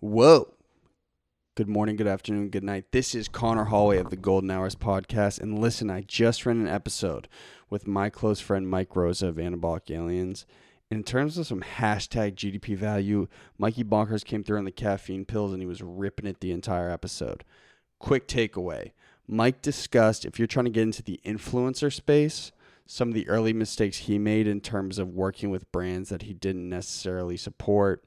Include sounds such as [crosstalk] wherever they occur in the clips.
Whoa. Good morning, good afternoon, good night. This is Connor Hallway of the Golden Hours podcast. And listen, I just ran an episode with my close friend Mike Rosa of Anabolic Aliens. In terms of some hashtag GDP value, Mikey Bonkers came through on the caffeine pills and he was ripping it the entire episode. Quick takeaway Mike discussed if you're trying to get into the influencer space, some of the early mistakes he made in terms of working with brands that he didn't necessarily support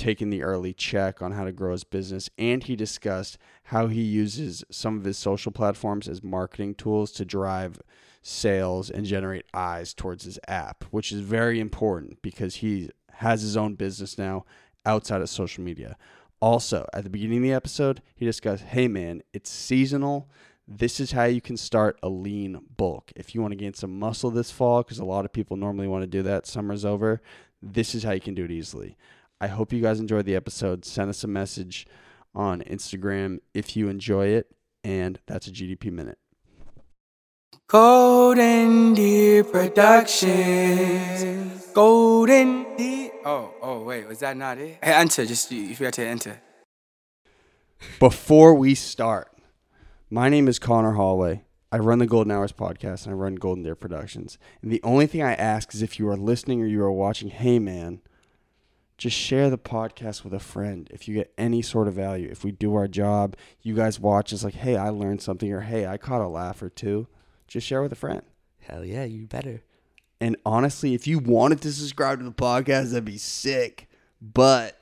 taking the early check on how to grow his business, and he discussed how he uses some of his social platforms as marketing tools to drive sales and generate eyes towards his app, which is very important because he has his own business now outside of social media. Also, at the beginning of the episode, he discussed hey, man, it's seasonal. This is how you can start a lean bulk. If you want to gain some muscle this fall, because a lot of people normally want to do that, summer's over, this is how you can do it easily. I hope you guys enjoyed the episode. Send us a message on Instagram if you enjoy it. And that's a GDP minute. Golden Deer Productions. Golden Deer. Oh, oh, wait, was that not it? Hey, enter. Just you, you forgot to enter. Before we start, my name is Connor Hallway. I run the Golden Hours podcast and I run Golden Deer Productions. And the only thing I ask is if you are listening or you are watching, hey man, just share the podcast with a friend if you get any sort of value. If we do our job, you guys watch, it's like, hey, I learned something, or hey, I caught a laugh or two. Just share with a friend. Hell yeah, you better. And honestly, if you wanted to subscribe to the podcast, that'd be sick, but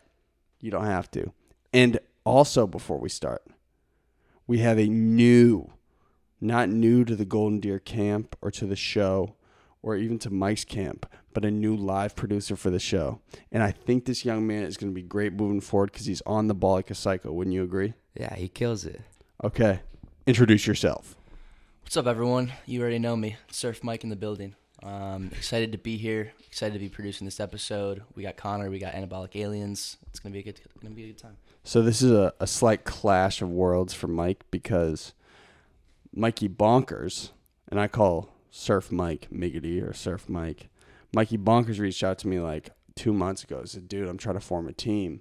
you don't have to. And also, before we start, we have a new, not new to the Golden Deer camp or to the show or even to Mike's camp, but a new live producer for the show. And I think this young man is going to be great moving forward because he's on the ball like a psycho. Wouldn't you agree? Yeah, he kills it. Okay. Introduce yourself. What's up, everyone? You already know me. Surf Mike in the building. Um, excited to be here. Excited to be producing this episode. We got Connor. We got Anabolic Aliens. It's gonna be a good. Gonna be a good time. So this is a, a slight clash of worlds for Mike because Mikey Bonkers, and I call Surf Mike Miggity or Surf Mike. Mikey Bonkers reached out to me like two months ago. He said, "Dude, I'm trying to form a team,"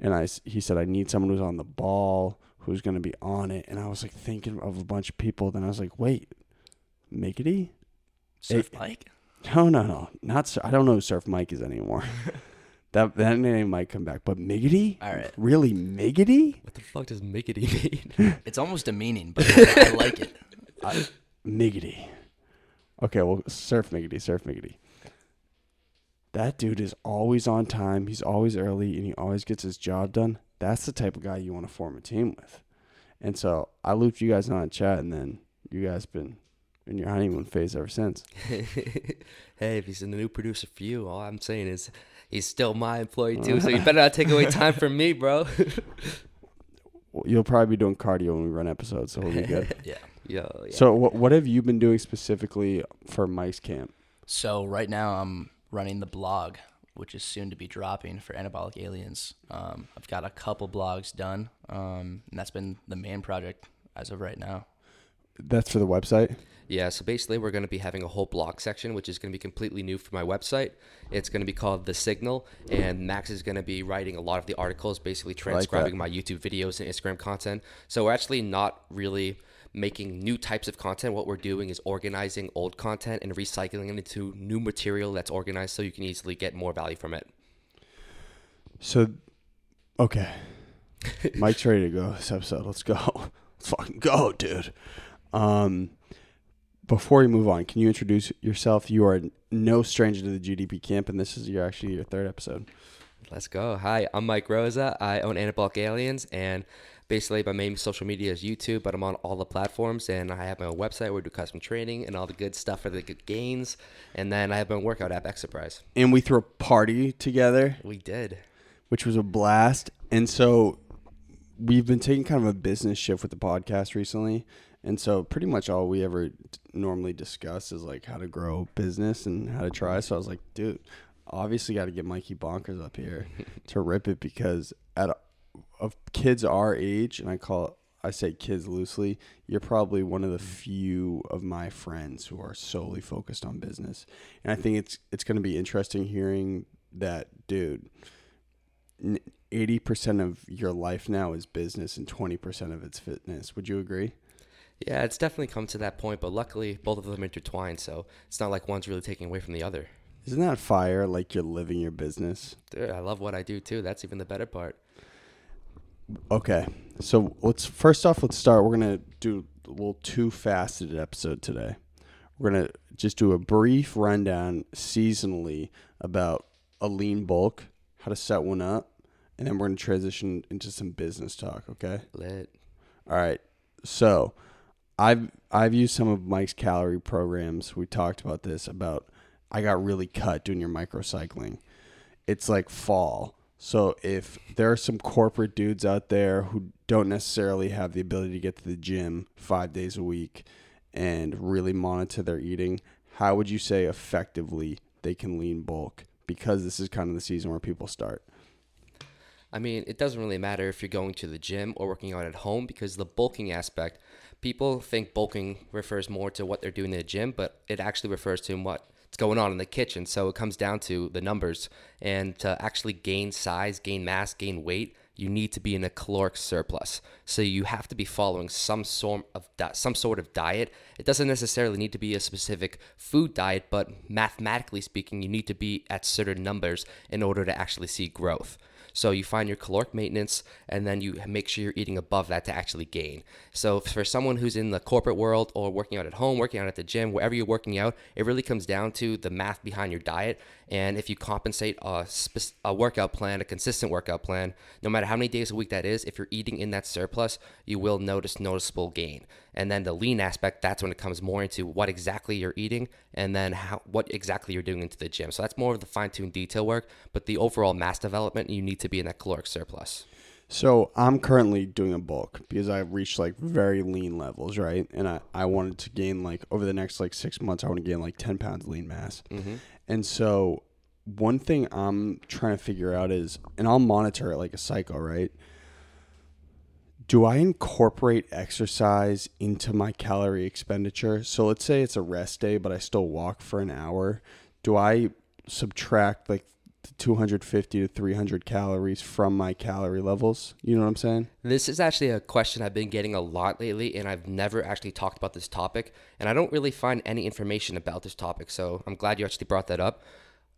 and I he said I need someone who's on the ball, who's going to be on it. And I was like thinking of a bunch of people. Then I was like, "Wait, Miggity? Surf Hey. Mike. No, no, no, not. Sur- I don't know who Surf Mike is anymore. [laughs] that that name might come back, but Miggity? All right. Really, Miggity? What the fuck does miggity mean? [laughs] It's almost demeaning, but I like it. I, Miggity. Okay, well, Surf Miggity, Surf Miggity. That dude is always on time. He's always early, and he always gets his job done. That's the type of guy you want to form a team with. And so I looped you guys on a chat, and then you guys been in your honeymoon phase ever since. [laughs] hey, if he's a new producer for you, all I'm saying is he's still my employee too, so you better not take away time from me, bro. [laughs] Well, You'll probably be doing cardio when we run episodes, so we'll be good. [laughs] Yeah. Yo, yeah. So, what what have you been doing specifically for Mike's camp? So right now I'm running the blog, which is soon to be dropping for Anabolic Aliens. Um, I've got a couple blogs done, um, and that's been the main project as of right now. That's for the website. Yeah, so basically, we're going to be having a whole blog section, which is going to be completely new for my website. It's going to be called The Signal, and Max is going to be writing a lot of the articles, basically like transcribing my YouTube videos and Instagram content. So we're actually not really making new types of content. What we're doing is organizing old content and recycling it into new material that's organized so you can easily get more value from it. So, okay, Mike's ready to go this episode. Let's go. [laughs] Let's fucking go, dude. Um, before we move on, can you introduce yourself? You are no stranger to the GDP camp, and this is your actually your third episode. Let's go. Hi, I'm Mike Rosa. I own Anabolic Aliens, and basically my main social media is YouTube, but I'm on all the platforms, and I have my own website where we do custom training and all the good stuff for the good gains. And then I have my own workout app, Exerprise. And we threw a party together, We did. which was a blast. And so we've been taking kind of a business shift with the podcast recently. And so pretty much all we ever t- normally discuss is like how to grow business and how to try. So I was like, dude, obviously got to get Mikey Bonkers up here [laughs] to rip it because at of kids our age, and I call it, I say kids loosely, you're probably one of the few of my friends who are solely focused on business. And I think it's it's going to be interesting hearing that, dude eighty percent of your life now is business and twenty percent of it's fitness. Would you agree? Yeah, it's definitely come to that point, but luckily both of them intertwine, so it's not like one's really taking away from the other. Isn't that fire? Like you're living your business. Dude, I love what I do too. That's even the better part. Okay, so let's first off let's start. We're gonna do a little two faceted episode today. We're gonna just do a brief rundown seasonally about a lean bulk, how to set one up, and then we're gonna transition into some business talk. Okay. Lit. All right. So, I've I've used some of Mike's calorie programs. We talked about this about I got really cut doing your microcycling. It's like fall. So if there are some corporate dudes out there who don't necessarily have the ability to get to the gym 5 days a week and really monitor their eating, how would you say effectively they can lean bulk because this is kind of the season where people start? I mean, it doesn't really matter if you're going to the gym or working out at home because the bulking aspect, people think bulking refers more to what they're doing in the gym, but it actually refers to what's going on in the kitchen. So it comes down to the numbers. And to actually gain size, gain mass, gain weight, you need to be in a caloric surplus. So you have to be following some sort of some sort of diet. It doesn't necessarily need to be a specific food diet, but mathematically speaking, you need to be at certain numbers in order to actually see growth. So you find your caloric maintenance and then you make sure you're eating above that to actually gain. So for someone who's in the corporate world or working out at home, working out at the gym, wherever you're working out, it really comes down to the math behind your diet. And if you compensate a, a workout plan, a consistent workout plan, no matter how many days a week that is, if you're eating in that surplus, you will notice noticeable gain. And then the lean aspect, that's when it comes more into what exactly you're eating and then how what exactly you're doing into the gym. So that's more of the fine-tuned detail work, but the overall mass development, you need to be in that caloric surplus. So I'm currently doing a bulk because I've reached like very lean levels, right? And I, I wanted to gain like over the next like six months, I want to gain like 10 pounds lean mass. Mm-hmm. And so one thing I'm trying to figure out is, and I'll monitor it like a cycle, right? Do I incorporate exercise into my calorie expenditure? So let's say it's a rest day, but I still walk for an hour. Do I subtract like the 250 to 300 calories from my calorie levels? You know what I'm saying? This is actually a question I've been getting a lot lately, and I've never actually talked about this topic, and I don't really find any information about this topic, so I'm glad you actually brought that up.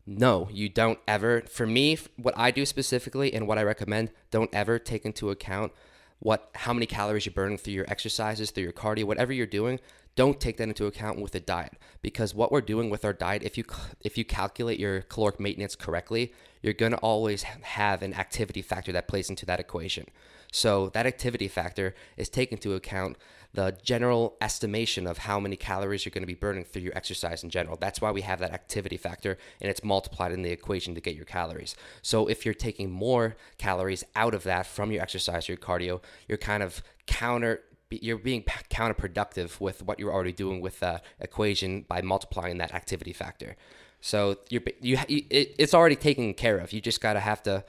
No, you don't ever. For me, what I do specifically and what I recommend, don't ever take into account what how many calories you're burning through your exercises, through your cardio, whatever you're doing. Don't take that into account with the diet because what we're doing with our diet, if you if you calculate your caloric maintenance correctly, you're gonna always have an activity factor that plays into that equation. So that activity factor is taken into account the general estimation of how many calories you're going to be burning through your exercise in general. That's why we have that activity factor and it's multiplied in the equation to get your calories. So if you're taking more calories out of that from your exercise your cardio, you're kind of counter you're being counterproductive with what you're already doing with the equation by multiplying that activity factor. So you're you, you it, it's already taken care of. You just gotta have to.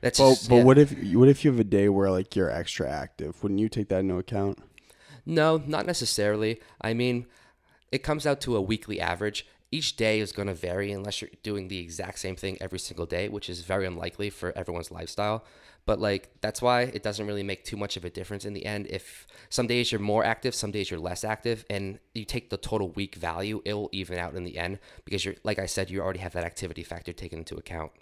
That's But, just, but yeah. what if what if you have a day where like you're extra active? Wouldn't you take that into account? No, not necessarily. I mean, it comes out to a weekly average. Each day is going to vary unless you're doing the exact same thing every single day, which is very unlikely for everyone's lifestyle. But like that's why it doesn't really make too much of a difference in the end. If some days you're more active, some days you're less active, and you take the total week value, it will even out in the end because you're like I said, you already have that activity factor taken into account.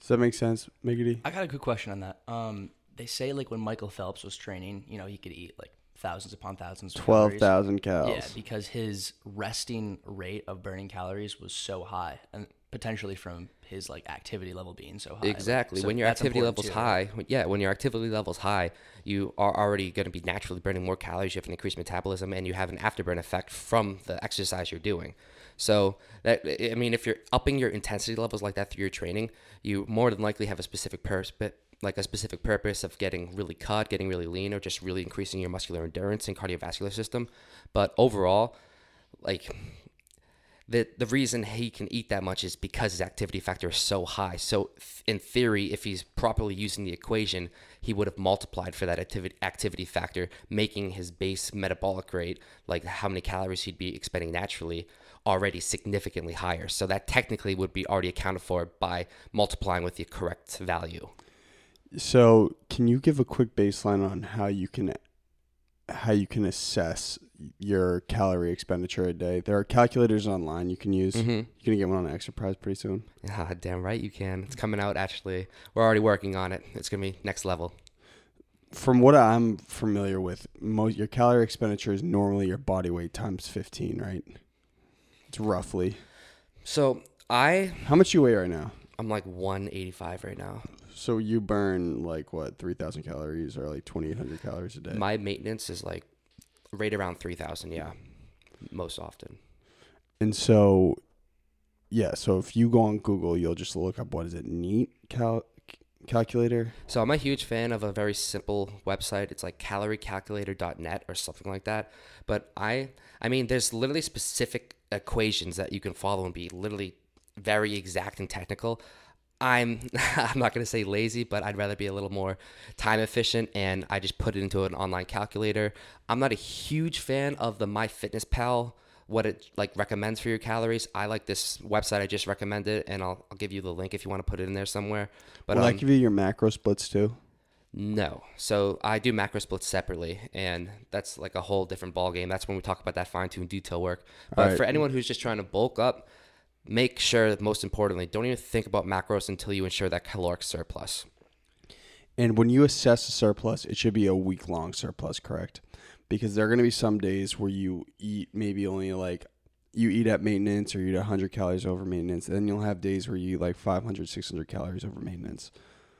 Does that make sense, Miggity? I got a good question on that. Um, they say like when Michael Phelps was training, you know, he could eat like thousands upon thousands. Twelve thousand calories. calories. Yeah, because his resting rate of burning calories was so high, and potentially from his like activity level being so high. like, Exactly. so when your activity level's too. high, yeah, when your activity level's high, you are already going to be naturally burning more calories. You have an increased metabolism, and you have an afterburn effect from the exercise you're doing. So that I mean, if you're upping your intensity levels like that through your training, you more than likely have a specific purpose, like a specific purpose of getting really cut, getting really lean, or just really increasing your muscular endurance and cardiovascular system. But overall, like the the reason he can eat that much is because his activity factor is so high. So in theory, if he's properly using the equation, he would have multiplied for that activity activity factor, making his base metabolic rate, like how many calories he'd be expending naturally, already significantly higher. So that technically would be already accounted for by multiplying with the correct value. So, can you give a quick baseline on how you can how you can assess your calorie expenditure a day? There are calculators online you can use. Mm-hmm. You're gonna get one on Exerprise pretty soon. Yeah, damn right you can. It's coming out actually. We're already working on it. It's gonna be next level. From what I'm familiar with, most your calorie expenditure is normally your body weight times 15, right? It's roughly. So I How much you weigh right now? I'm like 185 right now. So you burn like what 3,000 calories or like 2,800 calories a day. My maintenance is like right around 3,000. Yeah, most often. And so, yeah. So if you go on Google, you'll just look up what is it, Neat cal- calculator. So I'm a huge fan of a very simple website. It's like caloriecalculator.net or something like that. But I I mean there's literally specific equations that you can follow and be literally very exact and technical. I'm [laughs] I'm not going to say lazy, but I'd rather be a little more time efficient and I just put it into an online calculator. I'm not a huge fan of the MyFitnessPal what it like recommends for your calories. I like this website I just recommended and I'll, I'll give you the link if you want to put it in there somewhere. But Will um, that give you your macro splits too? no. So I do macro splits separately, and that's like a whole different ball game. That's when we talk about that fine tuned detail work. But Alright. for anyone who's just trying to bulk up, make sure that most importantly, don't even think about macros until you ensure that caloric surplus. And when you assess a surplus, it should be a week long surplus, correct? Because there are going to be some days where you eat maybe only like you eat at maintenance or you eat 100 calories over maintenance. Then you'll have days where you eat like 500, 600 calories over maintenance.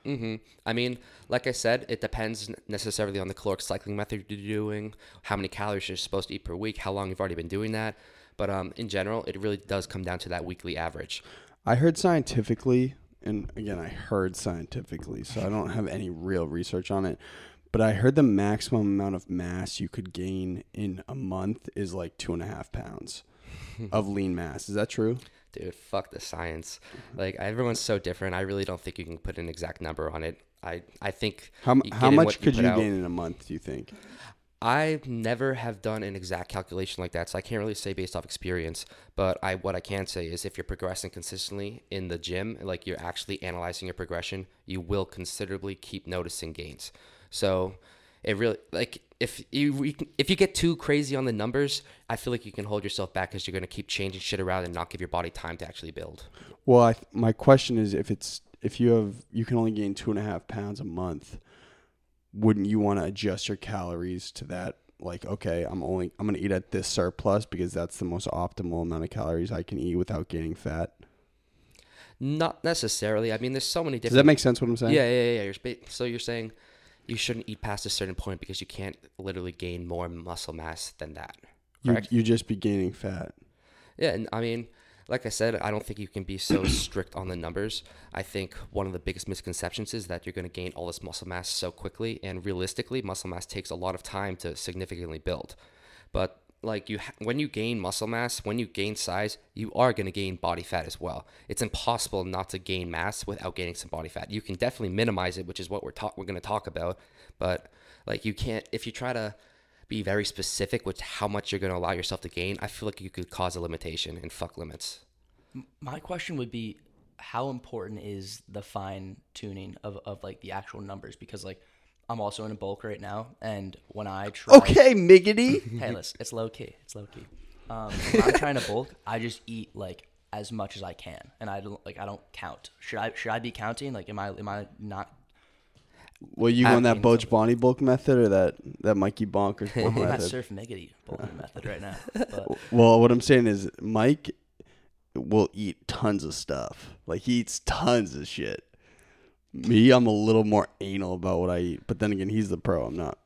hmm I mean, like I said, it depends necessarily on the caloric cycling method you're doing, how many calories you're supposed to eat per week, how long you've already been doing that. But um, in general, it really does come down to that weekly average. I heard scientifically, and again, I heard scientifically, so I don't have any real research on it. But I heard the maximum amount of mass you could gain in a month is like two and a half pounds [laughs] of lean mass. Is that true? Dude, fuck the science. Like everyone's so different. I really don't think you can put an exact number on it. I I think How, how much could put you gain in a month, do you think? I never have done an exact calculation like that, so I can't really say based off experience. But I what I can say is if you're progressing consistently in the gym, like you're actually analyzing your progression, you will considerably keep noticing gains. So it really like if you if you get too crazy on the numbers, I feel like you can hold yourself back because you're gonna keep changing shit around and not give your body time to actually build. Well, my question is if it's if you have you can only gain two and a half pounds a month, wouldn't you want to adjust your calories to that? Like, okay, I'm only I'm gonna eat at this surplus because that's the most optimal amount of calories I can eat without gaining fat. Not necessarily. I mean, there's so many different Does that make sense? What I'm saying? Yeah, yeah, yeah. yeah. You're so you're saying you shouldn't eat past a certain point because you can't literally gain more muscle mass than that. You Correct. you just be gaining fat. Yeah, and I mean, like I said, I don't think you can be so [clears throat] strict on the numbers. I think one of the biggest misconceptions is that you're going to gain all this muscle mass so quickly, and realistically, muscle mass takes a lot of time to significantly build. But like you, ha- when you gain muscle mass, when you gain size, you are going to gain body fat as well. It's impossible not to gain mass without gaining some body fat. You can definitely minimize it, which is what we're talk- we're going to talk about. But like you can't if you try to be very specific with how much you're going to allow yourself to gain, I feel like you could cause a limitation and fuck limits. My question would be how important is the fine tuning of, of like the actual numbers? Because like I'm also in a bulk right now, and when I try, Okay, miggity. [laughs] hey, listen, it's low key, it's low key. Um, when I'm trying to bulk, I just eat like as much as I can, and I don't like I don't count. Should I should I be counting? Like, am I am I not? Well, you going that Boch Bonnie bulk method or that that Mikey Bonkers bulk [laughs] I'm at method? surf miggity bulking method right now. [laughs] But Well, what I'm saying is Mike will eat tons of stuff. Like he eats tons of shit. Me, I'm a little more anal about what I eat, but then again, he's the pro. I'm not.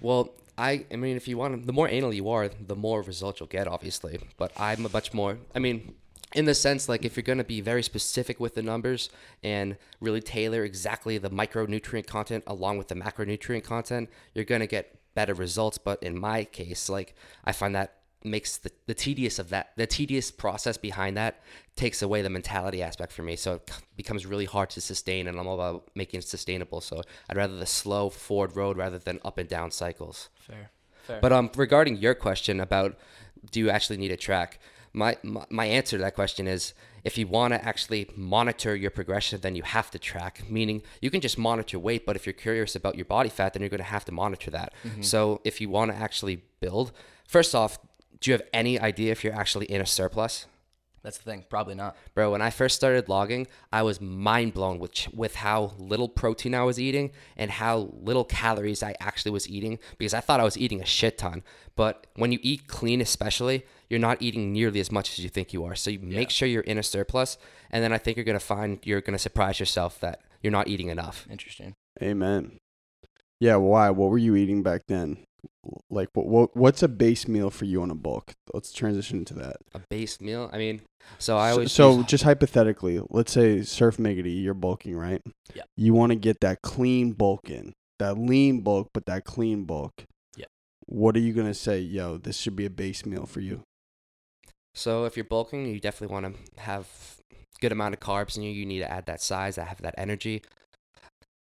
Well, I I mean, if you want, to, the more anal you are, the more results you'll get, obviously. But I'm a much more. I mean, in the sense like if you're going to be very specific with the numbers and really tailor exactly the micronutrient content along with the macronutrient content, you're going to get better results. But in my case, like I find that makes the, the tedious of that the tedious process behind that takes away the mentality aspect for me so it becomes really hard to sustain and i'm all about making it sustainable so i'd rather the slow forward road rather than up and down cycles fair, fair. but um, regarding your question about do you actually need a track? My, my my answer to that question is if you want to actually monitor your progression, then you have to track. Meaning you can just monitor weight, but if you're curious about your body fat, then you're going to have to monitor that. Mm-hmm. So if you want to actually build, first off, do you have any idea if you're actually in a surplus? That's the thing. Probably not. Bro, when I first started logging, I was mind blown with ch- with how little protein I was eating and how little calories I actually was eating because I thought I was eating a shit ton. But when you eat clean, especially, you're not eating nearly as much as you think you are. So you make sure you're in a surplus, and then I think you're gonna find you're gonna surprise yourself that you're not eating enough. Interesting. Amen. Yeah, why? What were you eating back then? Like, what, what what's a base meal for you on a bulk? Let's transition into that. A base meal. I mean, so I So- always so, use- just hypothetically, let's say surf miggity, you're bulking, right? Yeah. You want to get that clean bulk in, that lean bulk, but that clean bulk. Yeah. What are you gonna say? Yo, this should be a base meal for you. So if you're bulking, you definitely want to have good amount of carbs in you. You need to add that size, that have that energy.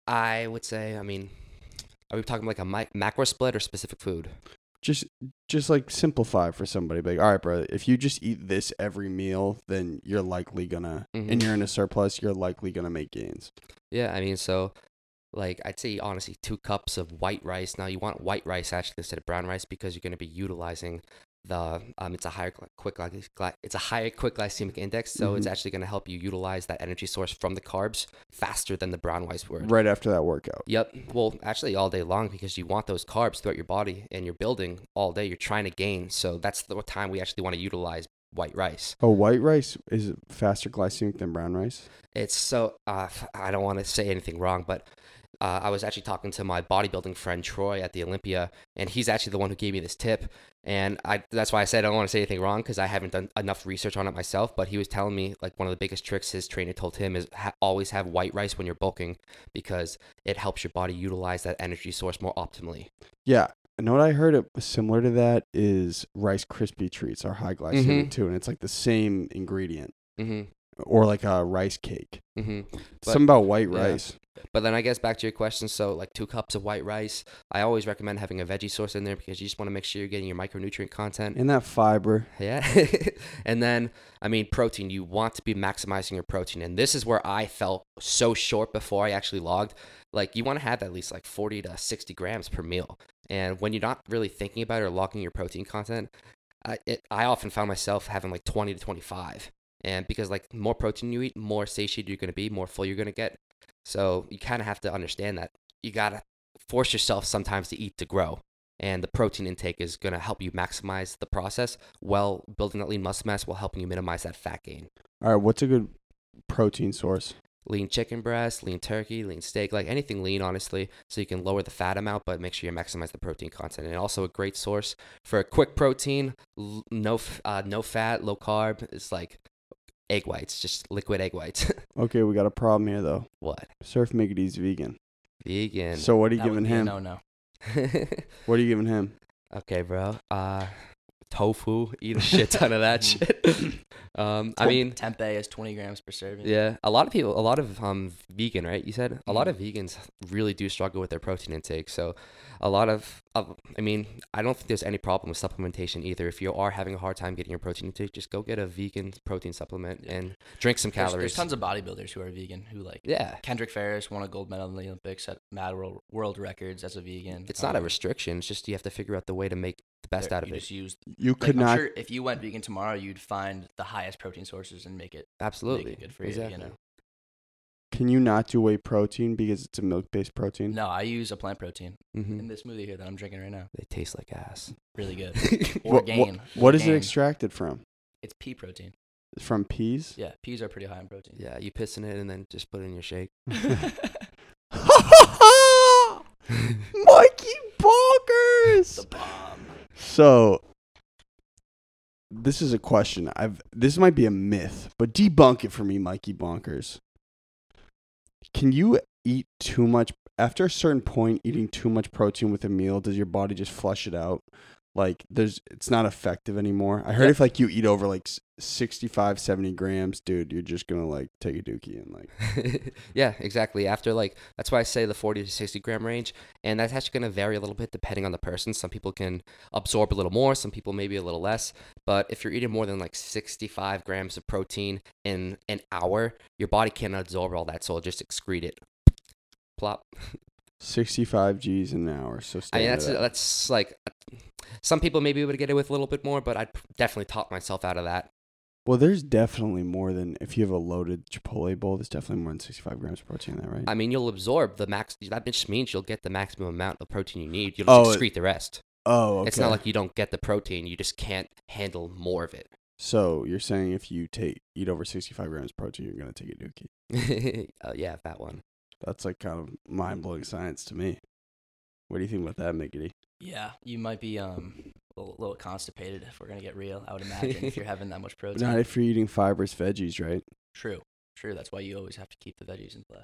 I would say, I mean, are we talking like a mi- macro split or specific food? Just, just like simplify for somebody. Like, all right, bro, if you just eat this every meal, then you're likely gonna, and Mhm. you're in a surplus, you're likely gonna make gains. Yeah, I mean, so like I'd say honestly, two cups of white rice. Now you want white rice actually instead of brown rice because you're to be utilizing the um, it's a higher quick it's a higher quick glycemic index, so it's Mhm. actually going to help you utilize that energy source from the carbs faster than the brown rice would. Right after that workout. Yep. Well, actually, all day long because you want those carbs throughout your body and you're building all day. You're trying to gain. So that's the time we actually want to utilize white rice. Oh, white rice is faster glycemic than brown rice. It's so, uh, I don't want to say anything wrong, but uh, I was actually talking to my bodybuilding friend Troy at the Olympia, and he's actually the one who gave me this tip. And I, that's why I said I don't want to say anything wrong because I haven't done enough research on it myself. But he was telling me like one of the biggest tricks his trainer told him is ha- always have white rice when you're bulking because it helps your body utilize that energy source more optimally. Yeah. And what I heard it similar to that is Rice Krispie treats are high glycemic Mhm. too, and it's like the same ingredient, hmm or like a rice cake. hmm Something about white yeah. rice. But then I guess back to your question. So like two cups of white rice. I always recommend having a veggie source in there because you just want to make sure you're getting your micronutrient content. And that fiber. Yeah. [laughs] and then, I mean, protein, you want to be maximizing your protein. And this is where I fell so short before I actually logged. Like, you want to have at least like 40 to 60 grams per meal. And when you're not really thinking about it or logging your protein content, I, it, I often found myself having like 20 to 25. And because, like, more protein you eat, more satiated you're going to be, more full you're going to get. So you kind of have to understand that you got to force yourself sometimes to eat to grow and the protein intake is going to help you maximize the process while building that lean muscle mass while helping you minimize that fat gain. All right, what's a good protein source? Lean chicken breast, lean turkey, lean steak, like anything lean, honestly, so you can lower the fat amount, but make sure you maximize the protein content. And also a great source for a quick protein, no uh, no fat, low carb. It's like egg whites, just liquid egg whites. [laughs] Okay, we got a problem here though. what? Surf Miggity's vegan. Vegan. So what are you That would giving be him? No, no. [laughs] What are you giving him? okay, bro. Uh, tofu. Eat a [laughs] shit ton of that shit. [laughs] um, I mean, tempeh is 20 grams per serving. Yeah, a lot of people, a lot of um vegan, right? You said a lot Mhm. of vegans really do struggle with their protein intake. So, a lot of, I mean, I don't think there's any problem with supplementation either. If you are having a hard time getting your protein intake, just go get a vegan protein supplement and drink some calories. there's tons of bodybuilders who are vegan who like yeah, Kendrick Farris won a gold medal in the Olympics at mad world, world records as a vegan. it's not a Um, restriction. It's just you have to figure out the way to make the best there- out of you it. Just use, You like, could I'm not. sure if you went vegan tomorrow, you'd find the highest protein sources and make it Absolutely, make it good for you. exactly. You know. Can you not do whey protein because it's a milk-based protein? No, I use a plant protein hmm in this smoothie here that I'm drinking right now. They taste like ass. Really good. [laughs] What- what- Orgain. what is it extracted from? It's pea protein. From peas? Yeah, peas are pretty high in protein. yeah, you piss in it and then just put it in your shake. [laughs] [laughs] Mikey Bonkers! So, this is a question. I've this might be a myth, but debunk it for me, Mikey Bonkers. Can you eat too much after a certain point? Eating too much protein with a meal, does your body just flush it out? Like there's it's not effective anymore. I heard Yep. if like you eat over like s- 65 70 grams, dude, you're just going to like take a dookie and like [laughs] yeah, exactly. After like that's why I say the 40 to 60 gram range, and that's actually going to vary a little bit depending on the person. Some people can absorb a little more, some people maybe a little less. But if you're eating more than like 65 grams of protein in an hour, your body can't absorb all that, so it'll just excrete it. Plop. [laughs] 65 G's an hour. So I mean, that's that. that's like some people maybe would get it with a little bit more, but I'd definitely talk myself out of that. Well, there's definitely more than if you have a loaded Chipotle bowl. There's definitely more than 65 grams of protein in that, right? I mean, you'll absorb the max. That just means you'll get the maximum amount of protein you need. You'll just Oh, excrete the rest. oh, okay. It's not like you don't get the protein; you just can't handle more of it. so you're saying if you take eat over 65 grams of protein, you're gonna take a dookie. [laughs] uh, yeah, that one. That's like kind of mind blowing science to me. What do you think about that, Mickey? Yeah, you might be um a little, little constipated if we're gonna get real. I would imagine if you're [laughs] having that much protein. not if you're eating fibrous veggies, right? True, true. That's why you always have to keep the veggies in play.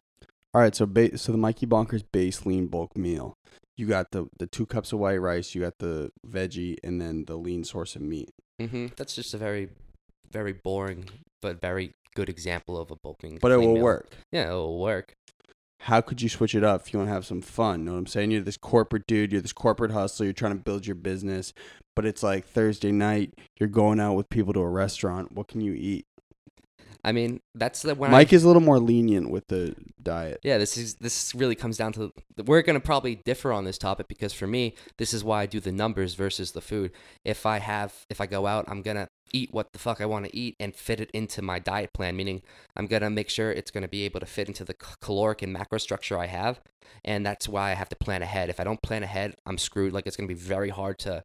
All right, so ba- so the Mikey Bonkers base lean bulk meal. You got the the two cups of white rice, you got the veggie, and then the lean source of meat. hmm That's just a very, very boring but very good example of a bulking. But it will meal. work. Yeah, it will work. How could you switch it up if you want to have some fun? You know what I'm saying? You're this corporate dude, you're this corporate hustler, you're trying to build your business, but it's like Thursday night, you're going out with people to a restaurant. What can you eat? I mean, that's the when I Mike is a little more lenient with the diet. Yeah, this is this really comes down to we're gonna probably differ on this topic because for me, this is why I do the numbers versus the food. If I have if I go out, I'm gonna eat what the fuck I want to eat and fit it into my diet plan. Meaning, I'm gonna make sure it's gonna be able to fit into the caloric and macro structure I have, and that's why I have to plan ahead. If I don't plan ahead, I'm screwed. Like it's gonna be very hard to.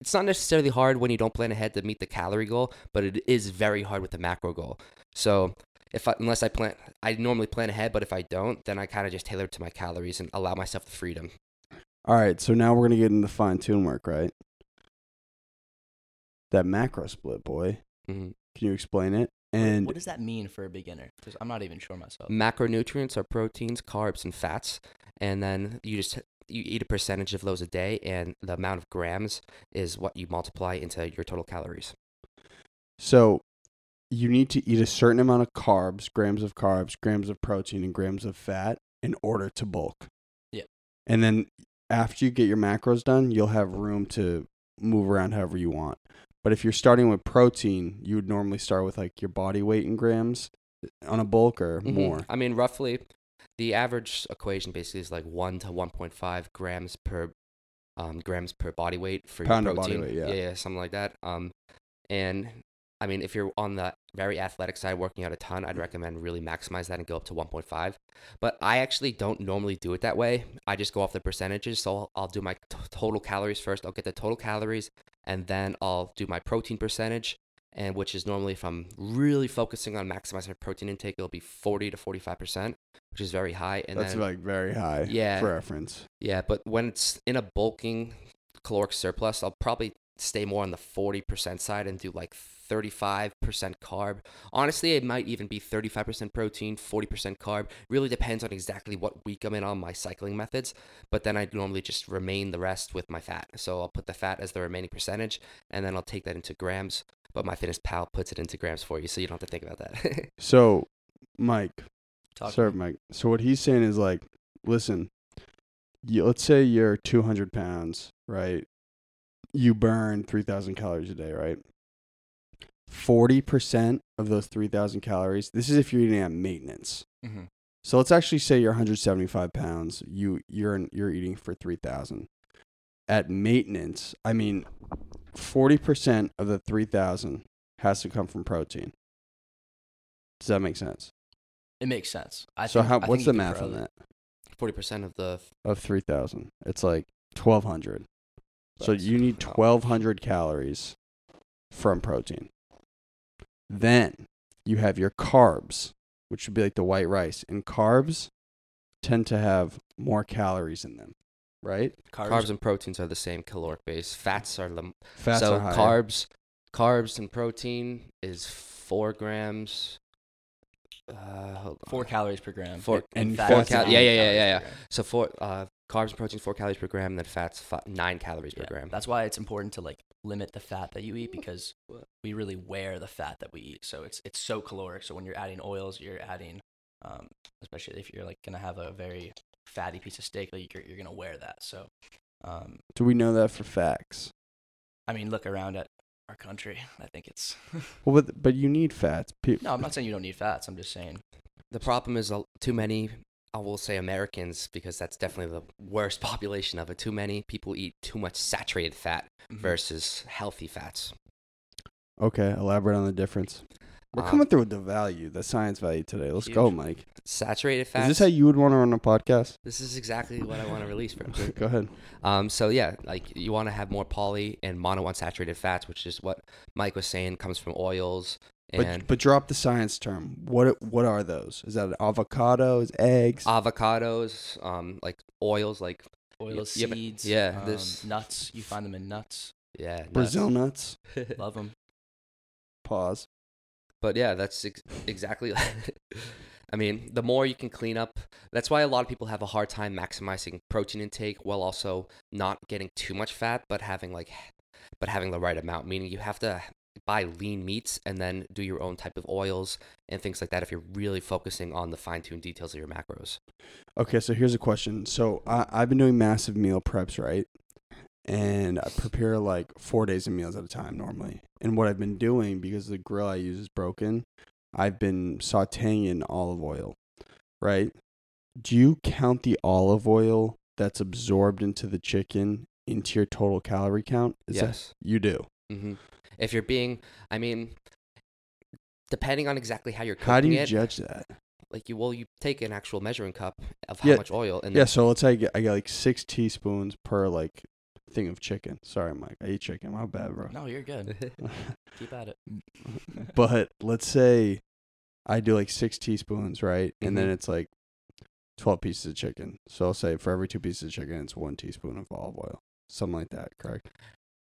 It's not necessarily hard when you don't plan ahead to meet the calorie goal, but it is very hard with the macro goal. So if I, unless I plan, I normally plan ahead, but if I don't, then I kind of just tailor it to my calories and allow myself the freedom. All right, so now we're gonna get into the fine tune work, right? That macro split, boy. hmm Can you explain it? And what does that mean for a beginner? Because I'm not even sure myself. Macronutrients are proteins, carbs, and fats, and then you just you eat a percentage of those a day, and the amount of grams is what you multiply into your total calories. so you need to eat a certain amount of carbs, grams of carbs, grams of protein, and grams of fat in order to bulk. Yeah. And then after you get your macros done, you'll have room to move around however you want. But if you're starting with protein, you would normally start with like your body weight in grams on a bulk or Mhm. more. I mean, roughly, the average equation basically is like one to one point five grams per um, grams per body weight for Pound your of body protein. weight, yeah. yeah, something like that. Um, and I mean, if you're on the very athletic side, working out a ton, I'd recommend really maximize that and go up to 1.5. But I actually don't normally do it that way. I just go off the percentages. So I'll, I'll do my t- total calories first. I'll get the total calories, and then I'll do my protein percentage. And which is normally, if I'm really focusing on maximizing my protein intake, it'll be 40 to 45 percent, which is very high. And That's then, like very high Yeah. for reference. yeah, but when it's in a bulking caloric surplus, I'll probably stay more on the 40% side and do like 35% carb. Honestly, it might even be 35% protein, 40% carb. Really depends on exactly what week I'm in on my cycling methods. But then I normally just remain the rest with my fat. So I'll put the fat as the remaining percentage and then I'll take that into grams. But MyFitnessPal puts it into grams for you, so you don't have to think about that. [laughs] So, Mike, Talk to Sorry. Mike. So what he's saying is like, listen, you, let's say you're 200 pounds, right? You burn 3,000 calories a day, right? 40% of those 3,000 calories, this is if you're eating at maintenance. Mhm. So let's actually say you're 175 pounds. You you're you're eating for 3,000. At maintenance, I mean, 40% of the 3,000 has to come from protein. Does that make sense? It makes sense. I so think, how I what's the math on that? 40% of the. of 3000 it's like 1200 so you need 1200 calories from protein then you have your carbs which would be like the white rice and carbs tend to have more calories in them right Carbs, Carbs and proteins are the same caloric base. Fats are the fats so are carbs, carbs and protein is four grams. Uh, hold on. four calories per gram. Four- and fat four is cal- yeah, yeah, yeah, yeah, yeah. So four uh carbs and protein four calories per gram, and then fats fi- nine calories Yeah, per gram. That's why it's important to like limit the fat that you eat because we really wear the fat that we eat. So it's it's so caloric. So when you're adding oils, you're adding, um, especially if you're like gonna have a very fatty piece of steak, like you're you're gonna wear that. So, um, Do we know that for facts? I mean, look around at our country. I think it's [laughs] Well, but, but you need fats. Pe- no. I'm not saying you don't need fats. I'm just saying The problem is uh, too many. I will say Americans because that's definitely the worst [laughs] population of it. Too many people eat too much saturated fat Mhm. versus healthy fats. Okay, elaborate on the difference. We're Um, coming through with the value, the science value today. Let's go. Mike. Saturated fats. Is this how you would want to run a podcast? This is exactly what I want to release from. [laughs] go ahead. Um, so yeah, like you want to have more poly and monounsaturated fats, which is what Mike was saying comes from oils and But but drop the science term. What what are those? Is that avocados, eggs? avocados, um, like oils, like oils, yeah, but- seeds, yeah, um, this- nuts. You find them in nuts. yeah, nuts. Brazil [laughs] nuts. Love them. Pause. But yeah, that's ex- exactly. [laughs] I mean, the more you can clean up, that's why a lot of people have a hard time maximizing protein intake while also not getting too much fat, but having like, but having the right amount. Meaning you have to buy lean meats and then do your own type of oils and things like that if you're really focusing on the fine-tuned details of your macros. Okay, so here's a question. So I, I've been doing massive meal preps, right? And I prepare like four days of meals at a time normally. And what I've been doing, because the grill I use is broken, I've been sauteing in olive oil, right? Do you count the olive oil that's absorbed into the chicken into your total calorie count? Is that- yes. you do. hmm If you're being, I mean, depending on exactly how you're cooking How do you it, judge that? like you, well, you take an actual measuring cup of how Yeah, much oil, and Yeah, then so let's say I get, I get like six teaspoons per like thing of chicken. Sorry, Mike. I eat chicken. My bad, bro. No, you're good. [laughs] Keep at it. [laughs] but let's say I do like six teaspoons, right? And then Mhm. it's like 12 pieces of chicken. So I'll say for every two pieces of chicken, it's one teaspoon of olive oil. Something like that, correct?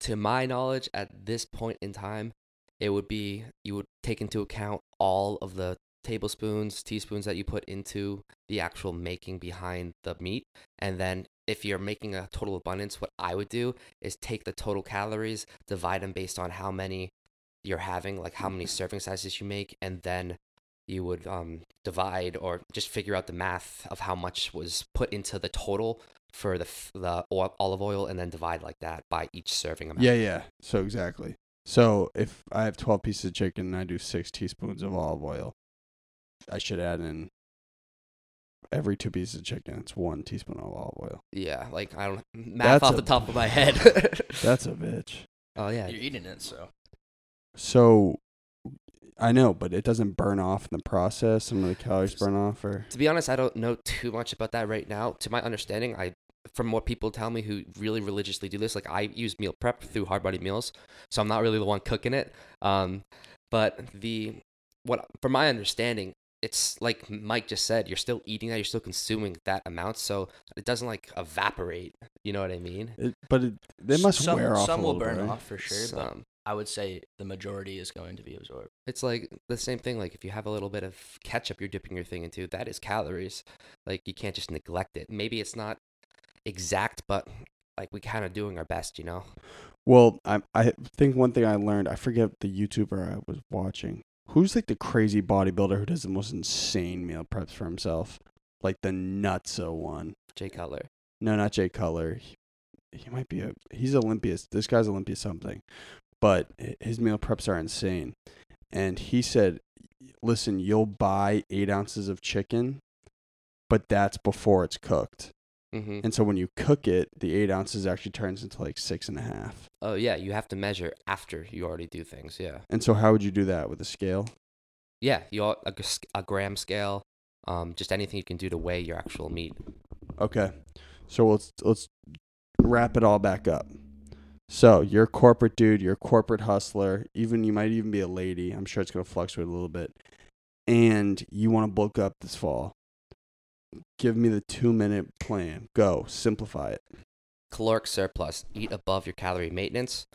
To my knowledge, at this point in time, it would be you would take into account all of the tablespoons, teaspoons that you put into the actual making behind the meat. And then if you're making a total abundance, what I would do is take the total calories, divide them based on how many you're having, like how many serving sizes you make, and then you would um, divide or just figure out the math of how much was put into the total for the the oil, olive oil, and then divide like that by each serving amount. Yeah, yeah. So exactly. So if I have 12 pieces of chicken and I do six teaspoons of olive oil, I should add in every two pieces of chicken, it's one teaspoon of olive oil. Yeah, like I don't math That's off a- the top of my head. [laughs] That's a bitch. oh yeah, You're eating it, so So I know, but it doesn't burn off in the process. Some of the calories burn off, or to be honest, I don't know too much about that right now. To my understanding, I from what people tell me who really religiously do this, like I use meal prep through Hard Body Meals, so I'm not really the one cooking it. Um, but the what from my understanding, it's like Mike just said, you're still eating that, you're still consuming that amount, so it doesn't like evaporate. You know what I mean? it, but it, they must some, wear off. Some a will burn bit, off for sure, but I would say the majority is going to be absorbed. It's like the same thing. Like if you have a little bit of ketchup, you're dipping your thing into. That is calories. Like you can't just neglect it. Maybe it's not exact, but like we kind of doing our best, you know. Well, I I think one thing I learned, I forget the YouTuber I was watching. Who's like the crazy bodybuilder who does the most insane meal preps for himself? Like the nutso one. Jay Cutler. No, not Jay Cutler. He, he might be a he's Olympia. This guy's Olympia something. But his meal preps are insane. And he said, listen, you'll buy eight ounces of chicken, but that's before it's cooked. Mm-hmm. And so when you cook it, the eight ounces actually turns into like six and a half. Oh yeah, you have to measure after you already do things. Yeah. And so how would you do that with a scale? Yeah. You all, a, a gram scale. Um, just anything you can do to weigh your actual meat. Okay. So let's let's wrap it all back up. So you're a corporate dude, you're a corporate hustler, even you might even be a lady. I'm sure it's gonna fluctuate a little bit. And you want to bulk up this fall. Give me the two minute plan. Go. Simplify it. caloric surplus, eat above your calorie maintenance,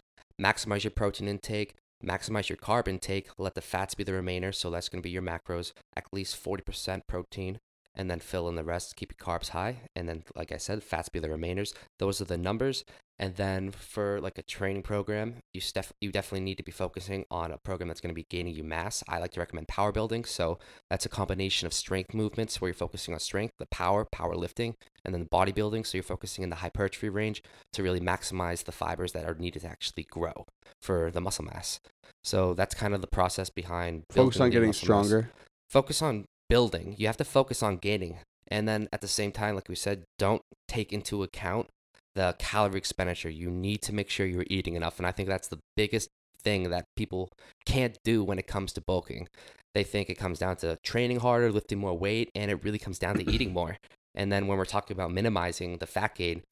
maximize your protein intake, maximize your carb intake, let the fats be the remainder, so that's going to be your macros, at least 40% protein, and then fill in the rest. Keep your carbs high, and then, like I said, fats be the remainders. Those are the numbers. And then for like a training program, you stef- you definitely need to be focusing on a program that's going to be gaining you mass. I like to recommend power building. So that's a combination of strength movements where you're focusing on strength, the power, power lifting, and then the bodybuilding. So you're focusing in the hypertrophy range to really maximize the fibers that are needed to actually grow for the muscle mass. So that's kind of the process behind Focus on getting muscle mass stronger. focus on building. You have to focus on gaining. And then at the same time, like we said, don't take into account the calorie expenditure. You need to make sure you're eating enough. And I think that's the biggest thing that people can't do when it comes to bulking. They think it comes down to training harder, lifting more weight, and it really comes down to eating more. And then when we're talking about minimizing the fat gain,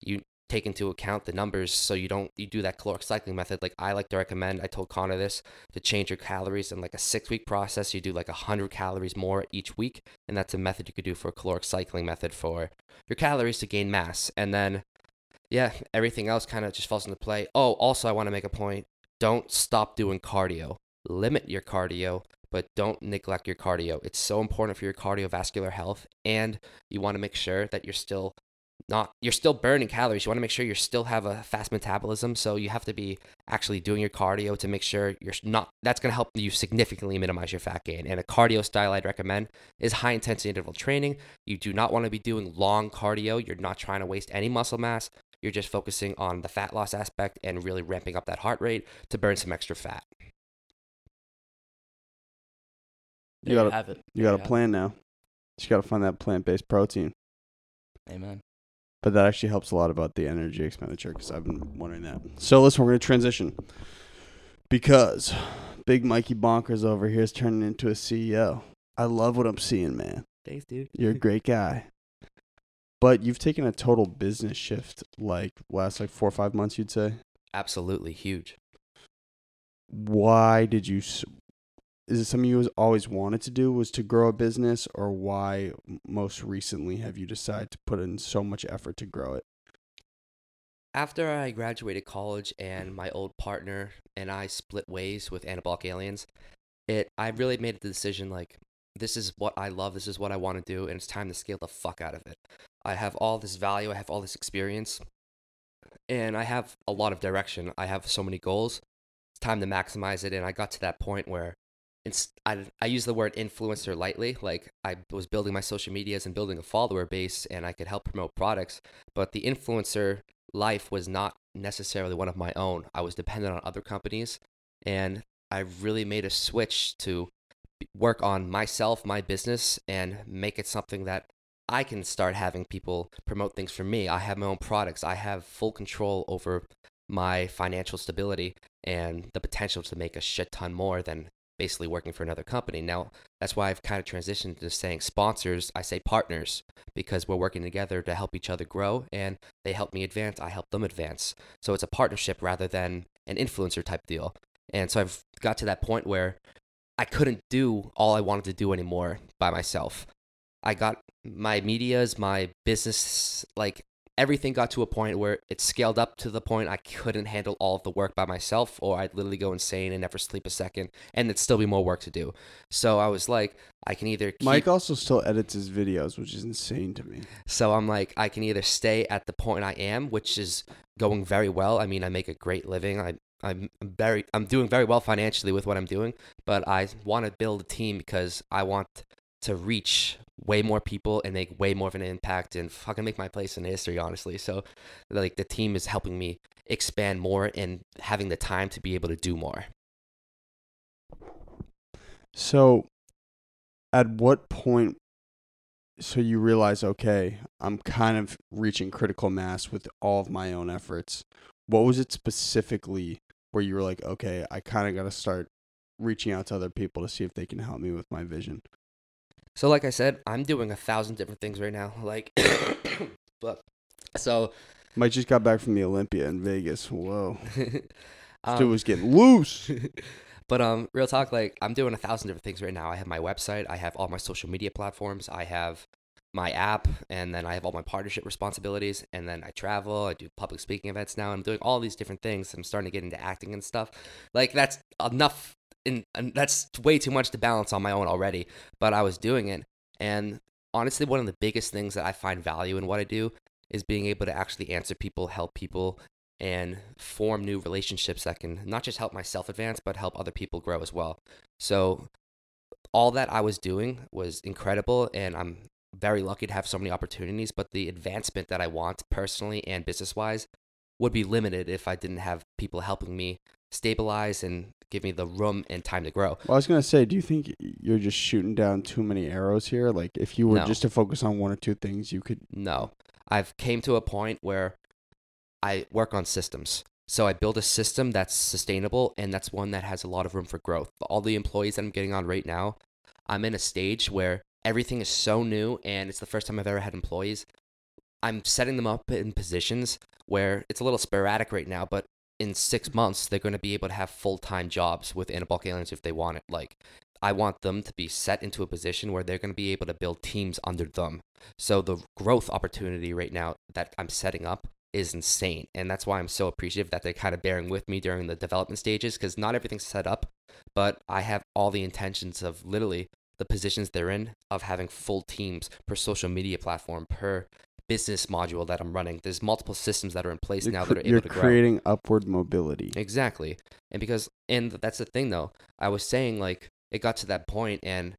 you take into account the numbers so you don't you do that caloric cycling method like i like to recommend i told connor this to change your calories in like a six week process you do like 100 calories more each week and that's a method you could do for a caloric cycling method for your calories to gain mass and then yeah everything else kind of just falls into play oh also i want to make a point don't stop doing cardio limit your cardio but don't neglect your cardio it's so important for your cardiovascular health and you want to make sure that you're still not you're still burning calories. You want to make sure you still have a fast metabolism, so you have to be actually doing your cardio to make sure you're not that's going to help you significantly minimize your fat gain. And a cardio style I'd recommend is high intensity interval training. You do not want to be doing long cardio. You're not trying to waste any muscle mass. You're just focusing on the fat loss aspect and really ramping up that heart rate to burn some extra fat. You gotta- have it. You There got a have plan now. You got to find that plant based protein. Amen. But that actually helps a lot about the energy expenditure because I've been wondering that. So listen, we're going to transition because Big Mikey Bonkers over here is turning into a CEO. I love what I'm seeing, man. Thanks, dude. You're a [laughs] great guy. But you've taken a total business shift like last like four or five months, you'd say. Absolutely huge. Why did you? Is it something you always wanted to do? Was to grow a business, or why most recently have you decided to put in so much effort to grow it? After I graduated college and my old partner and I split ways with Anabolic Aliens, it I really made the decision like this is what I love, this is what I want to do, and it's time to scale the fuck out of it. I have all this value, I have all this experience, and I have a lot of direction. I have so many goals. It's time to maximize it, and I got to that point where it's I, I use the word influencer lightly. Like I was building my social medias and building a follower base, and I could help promote products, but the influencer life was not necessarily one of my own. I was dependent on other companies, and I really made a switch to work on myself, my business, and make it something that I can start having people promote things for me. I have my own products. I have full control over my financial stability and the potential to make a shit ton more than basically working for another company. Now, that's why I've kind of transitioned to saying sponsors. I say partners because we're working together to help each other grow and they help me advance. I help them advance. So it's a partnership rather than an influencer type deal. And so I've got to that point where I couldn't do all I wanted to do anymore by myself. I got my medias, my business, like everything got to a point where it scaled up to the point I couldn't handle all of the work by myself, or I'd literally go insane and never sleep a second, and it'd still be more work to do. So I was like, I can either keep, Mike also still edits his videos, which is insane to me. so I'm like, I can either stay at the point I am, which is going very well. I mean, I make a great living. I I'm very I'm doing very well financially with what I'm doing, but I want to build a team because I want to reach way more people and make way more of an impact and fucking make my place in history, honestly. So like the team is helping me expand more and having the time to be able to do more. So, at what point? So you realize, okay, I'm kind of reaching critical mass with all of my own efforts. What was it specifically where you were like, okay, I kind of got to start reaching out to other people to see if they can help me with my vision? So like I said, I'm doing a thousand different things right now. Like, [coughs] but so Mike just got back from the Olympia in Vegas. Whoa, [laughs] um, dude was getting loose. [laughs] but um, real talk, like I'm doing a thousand different things right now. I have my website, I have all my social media platforms, I have my app, and then I have all my partnership responsibilities, and then I travel, I do public speaking events now. I'm doing all these different things. I'm starting to get into acting and stuff. Like that's enough, in, and that's way too much to balance on my own already. But I was doing it, and honestly, one of the biggest things that I find value in what I do is being able to actually answer people, help people, and form new relationships that can not just help myself advance, but help other people grow as well. So, all that I was doing was incredible, and I'm very lucky to have so many opportunities. But the advancement that I want personally and business wise would be limited if I didn't have people helping me stabilize and give me the room and time to grow. Well, I was gonna say, do you think you're just shooting down too many arrows here? Like, if you were No. just to focus on one or two things, you could. No. I've came to a point where I work on systems. So I build a system that's sustainable and that's one that has a lot of room for growth. All the employees that I'm getting on right now, I'm in a stage where everything is so new and it's the first time I've ever had employees. I'm setting them up in positions where it's a little sporadic right now, but in six months they're going to be able to have full-time jobs with Anabolic Aliens if they want it. Like I want them to be set into a position where they're going to be able to build teams under them. So the growth opportunity right now that I'm setting up is insane. And that's why I'm so appreciative that they're kind of bearing with me during the development stages because not everything's set up, but I have all the intentions of literally the positions they're in of having full teams per social media platform, per business module that I'm running. There's multiple systems that are in place You're, now that are able to grow. You're creating upward mobility. Exactly. And because and that's the thing though. I was saying like it got to that point and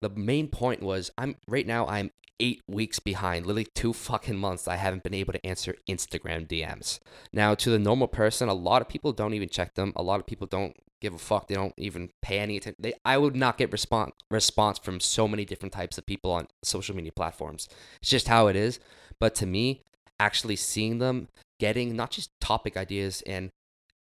the main point was I'm right now I'm 8 weeks behind. Literally 2 fucking months I haven't been able to answer Instagram DMs. Now to the normal person, a lot of people don't even check them. A lot of people don't give a fuck. They don't even pay any attention. They, I would not get response response from so many different types of people on social media platforms. It's just how it is. But to me, actually seeing them getting not just topic ideas and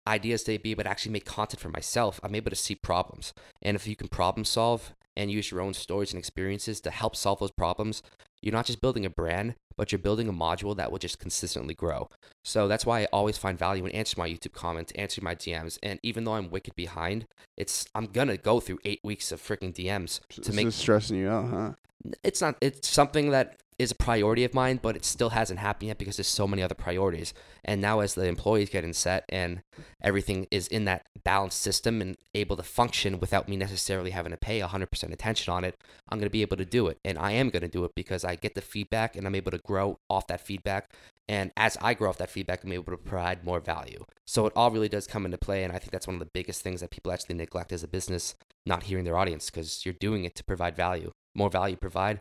ideas to be to actually make content for myself, I'm able to see problems. And if you can problem solve and use your own stories and experiences to help solve those problems, you're not just building a brand, but you're building a module that will just consistently grow. So that's why I always find value in answering my YouTube comments, answering my DMs. And even though I'm wicked behind, it's I'm gonna go through eight weeks of freaking DMs to This make is stressing you out, huh? it's not it's something that is a priority of mine but it still hasn't happened yet because there's so many other priorities. And now as the employees getting set and everything is in that balanced system and able to function without me necessarily having to pay 100% attention on it i'm going to be able to do it. And i am going to do it because i get the feedback and i'm able to grow off that feedback. And as i grow off that feedback i'm able to provide more value. So it all really does come into play and i think that's one of the biggest things that people actually neglect as a business not hearing their audience because you're doing it to provide value. More value you provide,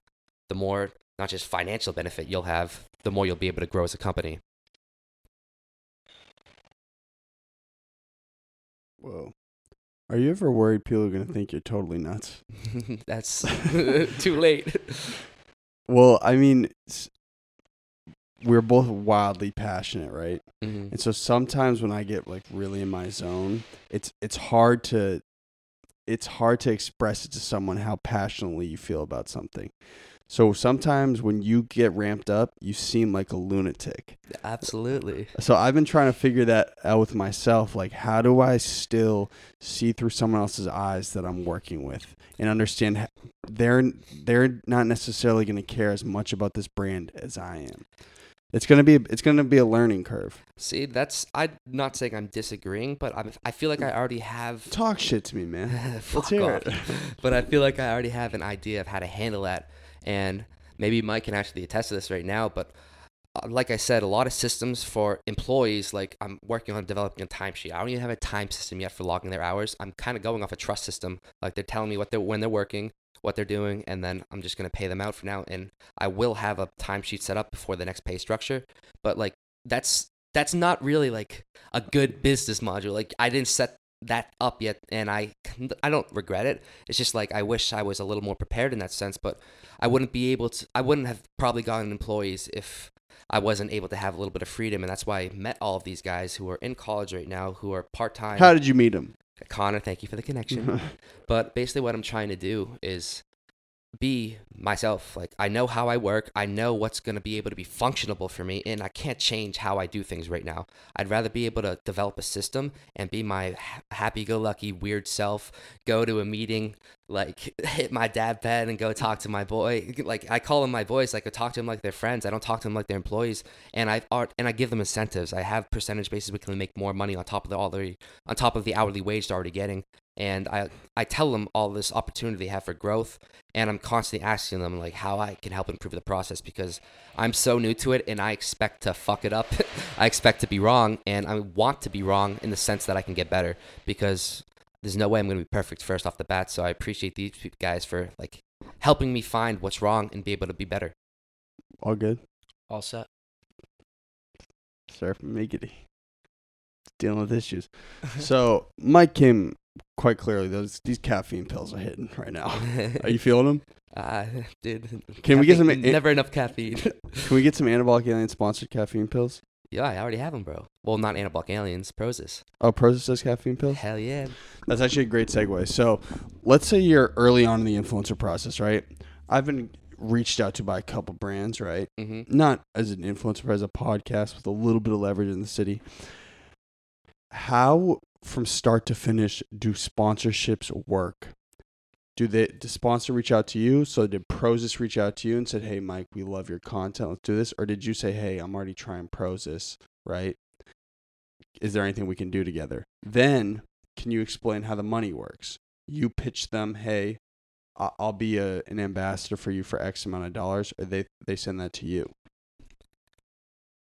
the more not just financial benefit you'll have, the more you'll be able to grow as a company. Whoa. Are you ever worried people are gonna think you're totally nuts? [laughs] That's [laughs] too late. [laughs] Well, I mean, we're both wildly passionate, right? Mhm. And so sometimes when I get like really in my zone, it's it's hard to it's hard to express it to someone how passionately you feel about something. So sometimes when you get ramped up, you seem like a lunatic. Absolutely. So I've been trying to figure that out with myself. Like, how do I still see through someone else's eyes that I'm working with and understand they're they're not necessarily going to care as much about this brand as I am. It's gonna be it's gonna be a learning curve. See, that's I'm not saying I'm disagreeing, but I'm, I feel like I already have. Talk shit to me, man. [laughs] Fuck hear off. it. [laughs] but I feel like I already have an idea of how to handle that, and maybe Mike can actually attest to this right now. But uh, like I said, a lot of systems for employees, like I'm working on developing a timesheet. I don't even have a time system yet for logging their hours. I'm kind of going off a trust system. Like they're telling me what they're when they're working, what they're doing, and then I'm just gonna pay them out for now. And I will have a timesheet set up before the next pay structure. But like that's that's not really like a good business module. Like I didn't set that up yet, and I I don't regret it. It's just like I wish I was a little more prepared in that sense. But I wouldn't be able to. I wouldn't have probably gotten employees if I wasn't able to have a little bit of freedom, and that's why I met all of these guys who are in college right now, who are part time. How did you meet them? Connor, thank you for the connection. [laughs] but basically, what I'm trying to do is be myself. Like, I know how I work, I know what's going to be able to be functionable for me, and I can't change how I do things right now. I'd rather be able to develop a system and be my happy go lucky, weird self, go to a meeting, like [laughs] hit my dad bed and go talk to my boy. [laughs] Like, I call them my boys, like, I talk to them like they're friends. I don't talk to them like they're employees. And I art and I give them incentives. I have percentage basis we can make more money on top of the already on top of the hourly wage they're already getting and I I tell them all this opportunity they have for growth, and I'm constantly asking them like how I can help improve the process because I'm so new to it and I expect to fuck it up. [laughs] I expect to be wrong, and I want to be wrong in the sense that I can get better because there's no way I'm going to be perfect first off the bat. So I appreciate these guys for like helping me find what's wrong and be able to be better. All good. All set. Surf Miggity. Dealing with issues. [laughs] So Mike came quite clearly. Those these caffeine pills are hitting right now. [laughs] Are you feeling them? Uh, dude. Can we get some- caffeine- Never enough caffeine. [laughs] Can we get some anabolic alien sponsored caffeine pills? yeah, I already have them, bro. Well, not anabolic aliens, Prozis. Oh, Prozis does caffeine pills. Hell yeah. That's actually a great segue. So, let's say you're early on in the influencer process, right? I've been reached out to by a couple brands, right? hmm Not as an influencer, but as a podcast with a little bit of leverage in the city. How, from start to finish, do sponsorships work? Do the sponsor reach out to you? So did Prozis reach out to you and said, "Hey, Mike, we love your content. Let's do this," or did you say, "Hey, I'm already trying Prozis, right? Is there anything we can do together?" Then, can you explain how the money works? You pitch them, "Hey, I'll be a, an ambassador for you for X amount of dollars," or they they send that to you.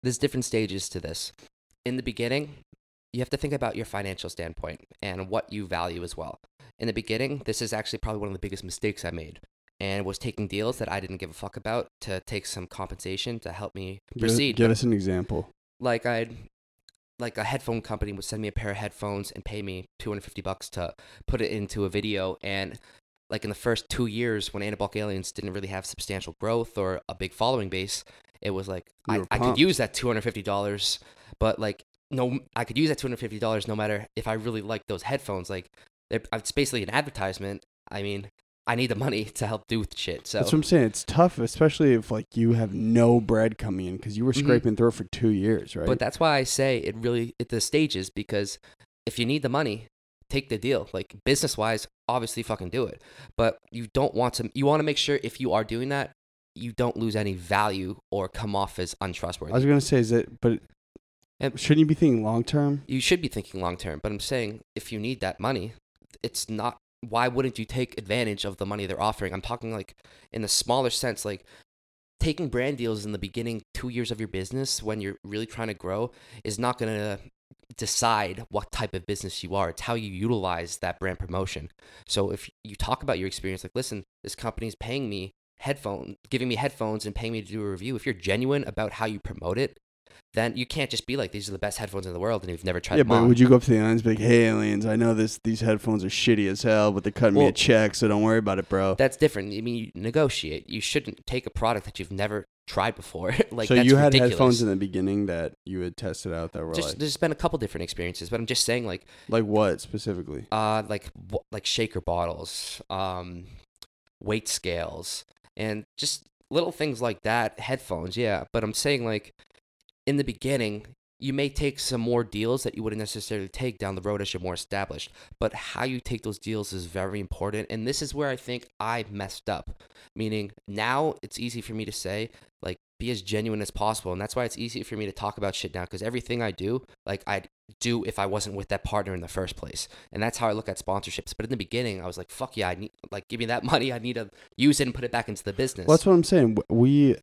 There's different stages to this. In the beginning, you have to think about your financial standpoint and what you value as well. In the beginning, this is actually probably one of the biggest mistakes I made and was taking deals that I didn't give a fuck about to take some compensation to help me proceed. give us an example. like I'd like a headphone company would send me a pair of headphones and pay me 250 bucks to put it into a video and like in the first 2 years when Anabolic Aliens didn't really have substantial growth or a big following base it was like I, I could use that $250 but like no I could use that $250 no matter if I really like those headphones like it's basically an advertisement I mean I need the money [laughs] to help do shit so That's what I'm saying. It's tough, especially if like you have no bread coming in because you were Mhm. scraping through for two years, right? But that's why I say it really at the stages because if you need the money, take the deal. Like business wise, obviously fucking do it. But you don't want to you want to make sure if you are doing that, you don't lose any value or come off as untrustworthy. I was gonna say, is it? But And- shouldn't you be thinking long term? you should be thinking long term, but I'm saying if you need that money, it's not why wouldn't you take advantage of the money they're offering? I'm talking like in a smaller sense, like taking brand deals in the beginning two years of your business when you're really trying to grow is not going to decide what type of business you are. It's how you utilize that brand promotion. So if you talk about your experience, like, listen, this company's paying me headphone, giving me headphones and paying me to do a review. If you're genuine about how you promote it, then you can't just be like, these are the best headphones in the world, and you've never tried Yeah, them but on. would you go up to the aliens and be like, "Hey, aliens, I know this these headphones are shitty as hell, but they're cutting me a check, so don't worry about it, bro." That's different. I mean, you negotiate. You shouldn't take a product that you've never tried before. [laughs] like so that's you had ridiculous. headphones in the beginning that you had tested out that were Just, like, there's been a couple different experiences, but I'm just saying, like, like what specifically? uh, like w- like shaker bottles, um, weight scales, and just little things like that. Headphones, yeah. But I'm saying, like, in the beginning, you may take some more deals that you wouldn't necessarily take down the road as you're more established. But how you take those deals is very important. And this is where I think I messed up. Meaning now it's easy for me to say, like, be as genuine as possible. And that's why it's easy for me to talk about shit now because everything I do, like, I'd do if I wasn't with that partner in the first place. And that's how I look at sponsorships. But in the beginning, I was like, fuck yeah, I need, like, give me that [laughs] money. I need to use it and put it back into the business. Well, that's what I'm saying. We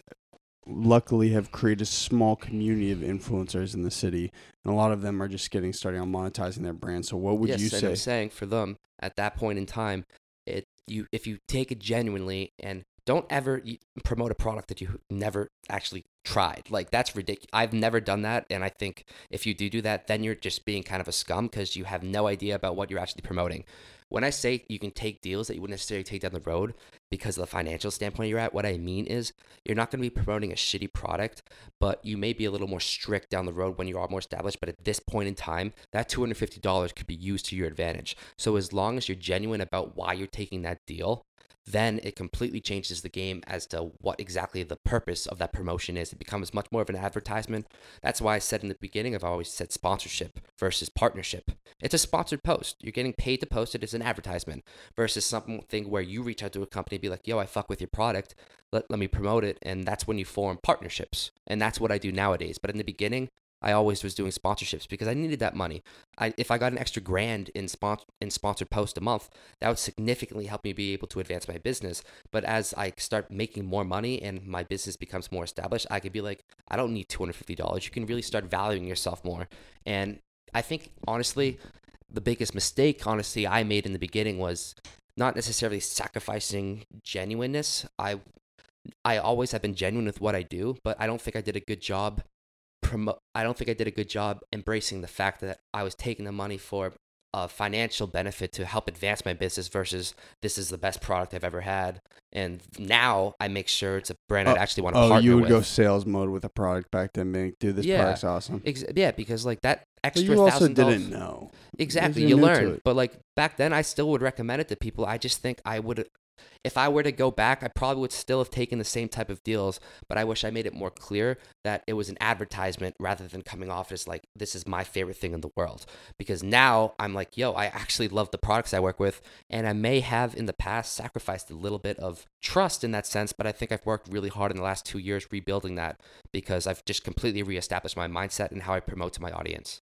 luckily have created a small community of influencers in the city, and a lot of them are just getting started on monetizing their brand. So, what would yes, you say? I'm saying for them at that point in time, it you if you take it genuinely and don't ever promote a product that you never actually tried. Like that's ridiculous. I've never done that, and I think if you do do that, then you're just being kind of a scum because you have no idea about what you're actually promoting. When I say you can take deals that you wouldn't necessarily take down the road because of the financial standpoint you're at, what I mean is you're not going to be promoting a shitty product, but you may be a little more strict down the road when you are more established. But at this point in time, that $250 could be used to your advantage. So as long as you're genuine about why you're taking that deal, then it completely changes the game as to what exactly the purpose of that promotion is. It becomes much more of an advertisement. That's why I said in the beginning, I've always said sponsorship versus partnership. It's a sponsored post. You're getting paid to post it as an advertisement versus something where you reach out to a company and be like, yo, I fuck with your product. Let, let me promote it. And that's when you form partnerships. And that's what I do nowadays. But in the beginning, I always was doing sponsorships because I needed that money. I, if I got an extra grand in spon- in sponsored post a month, that would significantly help me be able to advance my business. But as I start making more money and my business becomes more established, I could be like, I don't need two hundred fifty dollars. You can really start valuing yourself more. And I think honestly, the biggest mistake, honestly, I made in the beginning was not necessarily sacrificing genuineness. I I always have been genuine with what I do, but I don't think I did a good job promote I don't think I did a good job embracing the fact that I was taking the money for a financial benefit to help advance my business versus this is the best product I've ever had. And now I make sure it's a brand I'd oh, actually want to Oh, partner you would with. go sales mode with a product back then, being, dude, this Yeah. product's awesome. Ex- yeah, because like that extra But you also thousand didn't know. Exactly, you learn. But like back then, I still would recommend it to people. I just think I would, if I were to go back, I probably would still have taken the same type of deals. But I wish I made it more clear that it was an advertisement rather than coming off as like this is my favorite thing in the world. Because now I'm like, yo, I actually love the products I work with, and I may have in the past sacrificed a little bit of trust in that sense. But I think I've worked really hard in the last two years rebuilding that because I've just completely reestablished my mindset and how I promote to my audience.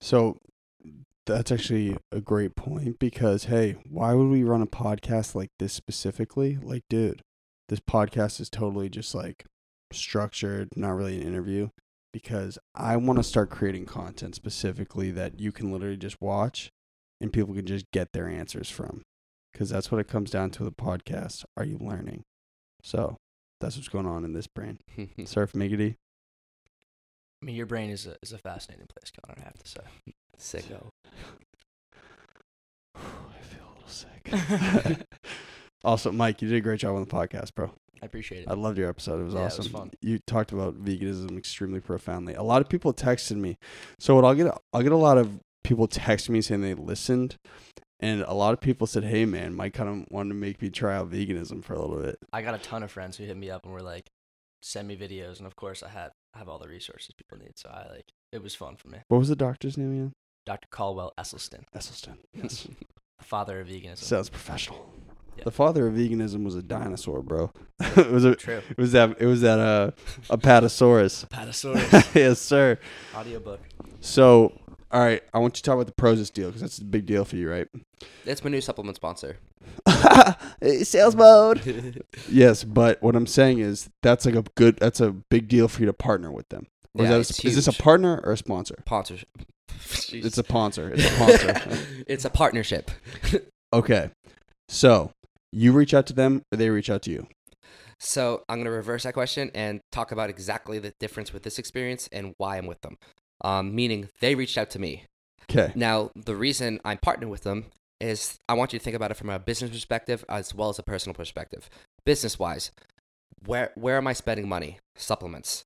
So that's actually a great point because hey, why would we run a podcast like this specifically? Like, dude, this podcast is totally just like structured, not really an interview. Because I want to start creating content specifically that you can literally just watch and people can just get their answers from. Because that's what it comes down to with the podcast. Are you learning? So that's what's going on in this brain. [laughs] Surf Miggity. I mean, your brain is a, is a fascinating place, Connor. I have to say. Sicko. [sighs] I feel a little sick. [laughs] [laughs] also, Mike, you did a great job on the podcast, bro. I appreciate it. I loved your episode. It was Yeah, it was awesome. fun. You talked about veganism extremely profoundly. A lot of people texted me. So what I'll get I'll get a lot of people texting me saying they listened and a lot of people said, "Hey man, Mike kind of wanted to make me try out veganism for a little bit." I got a ton of friends who hit me up and were like, "Send me videos," and of course, I had have all the resources people need. So I like it was fun for me. What was the doctor's name again? Dr. Caldwell Esselstyn, Esselstyn. Yes. [laughs] the father of veganism. Sounds professional. Yeah. The father of veganism was a dinosaur, bro. [laughs] it was a True. it was that it was that uh apatosaurus. Patasaurus [laughs] yes, sir. audiobook. So, all right, I want you to talk about the Prozis deal because that's a big deal for you, right? That's my new supplement sponsor. Sales mode. yes, but what I'm saying is that's like a good, that's a big deal for you to partner with them. Or Yeah, is, that a, is this a partner or a sponsor? Sponsorship. [laughs] It's a sponsor. It's a sponsor. [laughs] it's a partnership. [laughs] okay, so you reach out to them or they reach out to you. So I'm gonna reverse that question and talk about exactly the difference with this experience and why I'm with them. Um, meaning they reached out to me. Okay. Now the reason I'm partnered with them is I want you to think about it from a business perspective as well as a personal perspective. Business wise, where where am I spending money? Supplements.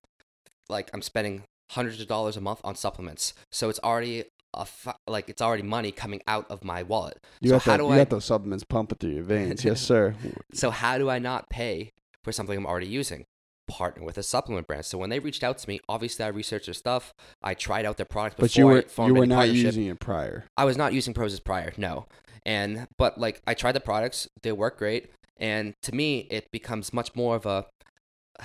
Like I'm spending hundreds of dollars a month on supplements. So it's already a like it's already money coming out of my wallet. You so got how that, do you I got those supplements pumping through your veins. yes, sir. [laughs] so how do I not pay for something I'm already using? Partner with a supplement brand. So when they reached out to me, obviously I researched their stuff. I tried out their product before But you were you were not using it prior. I was not using Prozis prior, no. And but like I tried the products, they work great, and to me it becomes much more of a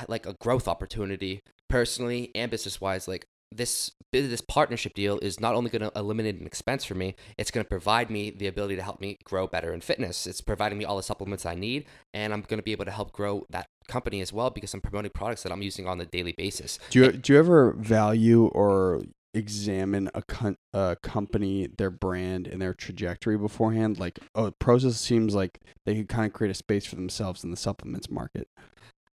like a growth opportunity personally and business wise. Like this this partnership deal is not only going to eliminate an expense for me, it's going to provide me the ability to help me grow better in fitness. It's providing me all the supplements I need, and I'm going to be able to help grow that company as well because I'm promoting products that I'm using on a daily basis. Do you do you ever value or examine a con- a company, their brand, and their trajectory beforehand? Like, oh, Prozis seems like they could kind of create a space for themselves in the supplements market.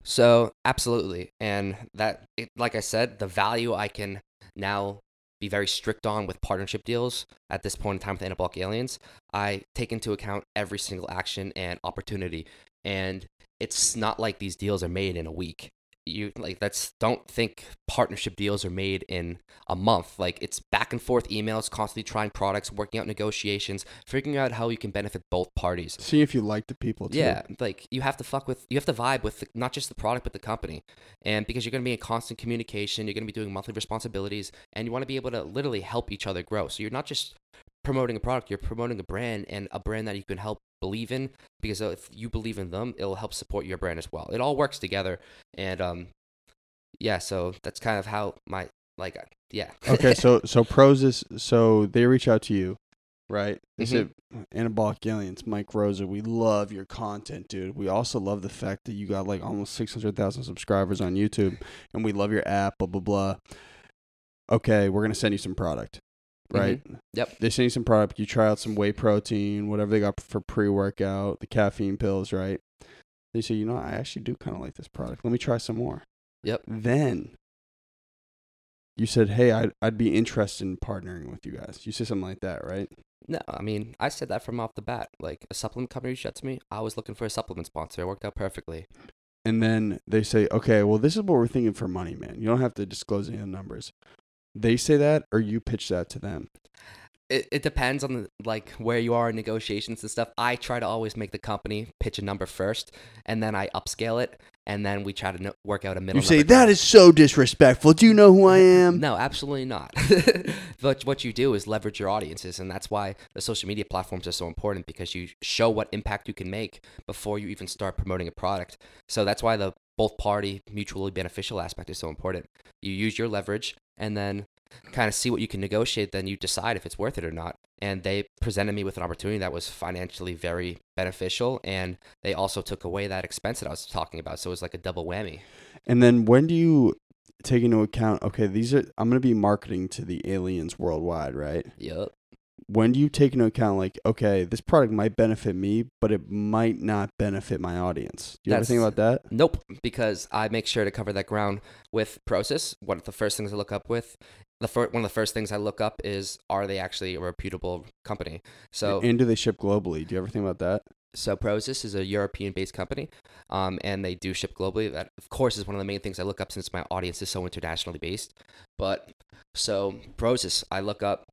So absolutely, and that, it, like I said, the value I can now be very strict on with partnership deals at this point in time with Anabolic Aliens. I take into account every single action and opportunity, and it's not like these deals are made in a week. You like that's don't think partnership deals are made in a month. Like it's back and forth emails, constantly trying products, working out negotiations, figuring out how you can benefit both parties. See if you like the people. Too. Yeah, like you have to fuck with, you have to vibe with the, not just the product but the company, and because you're gonna be in constant communication, you're gonna be doing monthly responsibilities, and you want to be able to literally help each other grow. So you're not just promoting a product, you're promoting a brand and a brand that you can help believe in. Because if you believe in them, it'll help support your brand as well. It all works together, and um, yeah. So that's kind of how my Like, yeah. [laughs] Okay, so so Prozis so they reach out to you, right? They Mhm. said anabolic aliens, Mike Rosa, we love your content, dude. We also love the fact that you got like almost six hundred thousand subscribers on YouTube, and we love your app. Blah blah blah. Okay, we're gonna send you some product, right? Mm-hmm. Yep. They send you some product. You try out some whey protein, whatever they got for pre workout, the caffeine pills, right? They say, you know, I actually do kind of like this product. Let me try some more. Yep. Then you said, hey, I'd, I'd be interested in partnering with you guys. You say something like that, right? No, I mean, I said that from off the bat. Like, a supplement company reached out to me. I was looking for a supplement sponsor. It worked out perfectly. And then they say, okay, well, this is what we're thinking for money, man. You don't have to disclose any of the numbers. They say that, or you pitch that to them. It, it depends on the, like where you are in negotiations and stuff. I try to always make the company pitch a number first, and then I upscale it, and then we try to no- work out a middle. You say number that down. is so disrespectful. Do you know who I am? No, absolutely not. [laughs] but what you do is leverage your audiences, and that's why the social media platforms are so important because you show what impact you can make before you even start promoting a product. So that's why the both party mutually beneficial aspect is so important. You use your leverage and then kind of see what you can negotiate, then you decide if it's worth it or not. And they presented me with an opportunity that was financially very beneficial, and they also took away that expense that I was talking about. So it was like a double whammy. And then when do you take into account? Okay, these are I'm going to be marketing to the aliens worldwide, right? Yep. When do you take into account like, okay, this product might benefit me, but it might not benefit my audience? Do you ever think That's- about that? Nope, because I make sure to cover that ground with Prozis. One of the first things I look up with, the fir- one of the first things I look up is are they actually a reputable company? So and do they ship globally? Do you ever think about that? so Prozis is a European-based company, um, and they do ship globally. That, of course, is one of the main things I look up since my audience is so internationally based. But so Prozis, I look up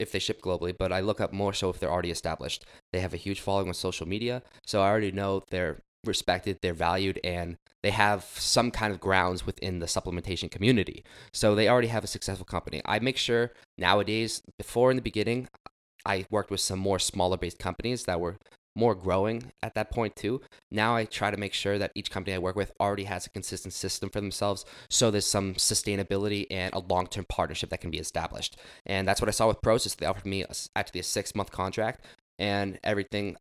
if they ship globally, but I look up more so if they're already established. They have a huge following on social media, so I already know they're respected, they're valued, and they have some kind of grounds within the supplementation community. So they already have a successful company. I make sure nowadays, before in the beginning, I worked with some more smaller based companies that were more growing at that point too. Now I try to make sure that each company I work with already has a consistent system for themselves so there's some sustainability and a long-term partnership that can be established. And that's what I saw with Prozis. They offered me a, actually a 6-month contract and everything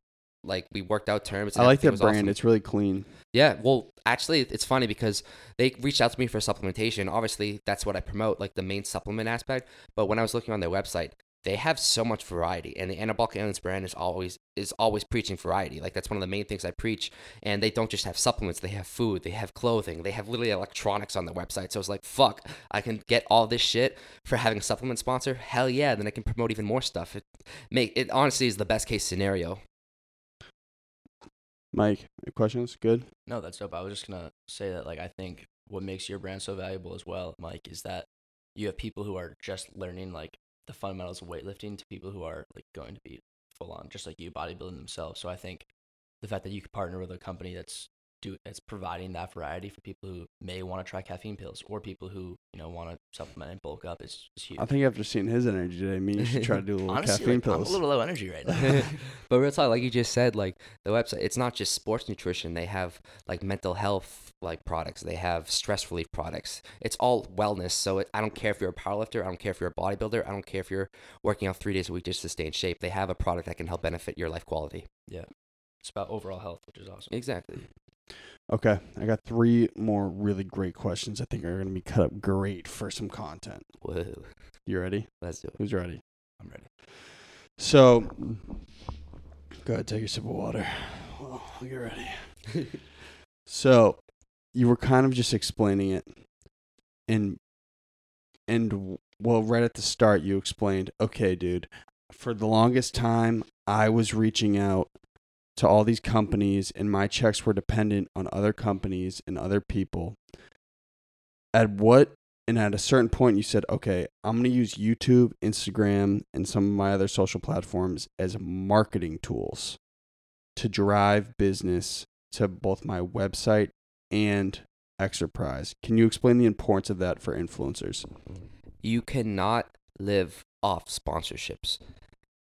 like we worked out terms. I like was brand. awesome. It's really clean. Yeah, well, actually, it's funny because they reached out to me for supplementation. Obviously, that's what I promote, like the main supplement aspect. But when I was looking on their website, they have so much variety, and the Anabolic Aliens brand is always is always preaching variety. Like that's one of the main things I preach. And they don't just have supplements; they have food, they have clothing, they have literally electronics on their website. So it's like, fuck, I can get all this shit for having a supplement sponsor. Hell yeah! Then I can promote even more stuff. It make it honestly is the best case scenario. Mike, any questions? Good. No, that's dope. I was just gonna say that like I think what makes your brand so valuable as well, Mike, is that you have people who are just learning like the fundamentals of weightlifting to people who are like going to be full on, just like you, bodybuilding themselves. So I think the fact that you could partner with a company that's do that's providing that variety for people who may want to try caffeine pills or people who you know want to supplement and bulk up is, is huge. I think after seeing his energy today, me, you should try to do a little Honestly, caffeine like, I'm a little low energy right now. [laughs] [laughs] but real talk, like you just said, like the website, it's not just sports nutrition. They have like mental health like products. They have stress relief products. It's all wellness. So it, I don't care if you're a powerlifter. I don't care if you're a bodybuilder. I don't care if you're working out three days a week just to stay in shape. They have a product that can help benefit your life quality. Yeah. It's about overall health, which is awesome. Exactly. Okay, I got three more really great questions. I think are going to be cut up great for some content. Whoa. You ready? Let's do it. Who's ready? I'm ready. So, go ahead, take a sip of water. Well, I'll get ready. [laughs] so, you were kind of just explaining it, and and well, right at the start, you explained, okay, dude, for the longest time, I was reaching out to all these companies, and my checks were dependent on other companies and other people. At what and at a certain point you said okay i'm going to use youtube instagram and some of my other social platforms as marketing tools to drive business to both my website and exerprise can you explain the importance of that for influencers you cannot live off sponsorships.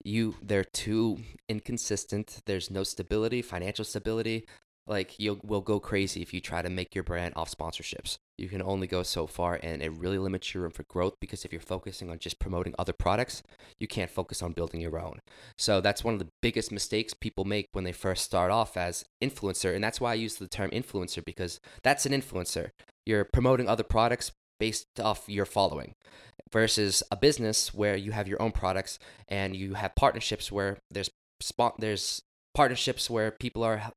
You they're too inconsistent. There's no stability, financial stability. Like you will go crazy if you try to make your brand off sponsorships. you can only go so far and it really limits your room for growth because if you're focusing on just promoting other products, you can't focus on building your own. So that's one of the biggest mistakes people make when they first start off as influencer and that's why I use the term influencer because that's an influencer. You're promoting other products based off your following versus a business where you have your own products and you have partnerships where there's spot there's partnerships where people are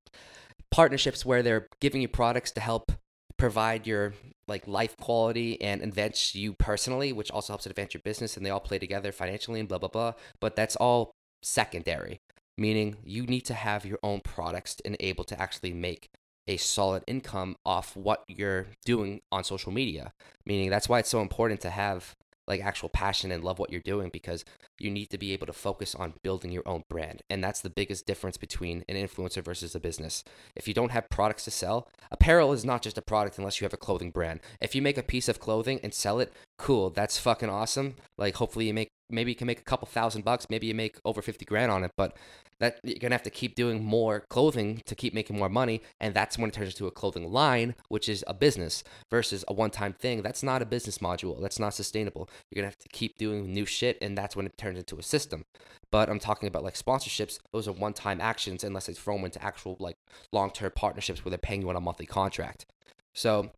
partnerships where they're giving you products to help provide your like life quality and advance you personally, which also helps advance your business, and they all play together financially and blah blah blah. But that's all secondary, meaning you need to have your own products and able to actually make a solid income off what you're doing on social media. Meaning that's why it's so important to have like actual passion and love what you're doing because you need to be able to focus on building your own brand. And that's the biggest difference between an influencer versus a business. If you don't have products to sell, apparel is not just a product unless you have a clothing brand. If you make a piece of clothing and sell it, cool, that's fucking awesome. Like hopefully you make maybe you can make a couple thousand bucks, maybe you make over 50 grand on it, but that you're gonna have to keep doing more clothing to keep making more money, and that's when it turns into a clothing line, which is a business versus a one-time thing. That's not a business module. That's not sustainable. You're gonna have to keep doing new shit, and that's when it turns into a system. But I'm talking about like sponsorships; those are one-time actions, unless it's thrown into actual like long-term partnerships where they're paying you on a monthly contract. So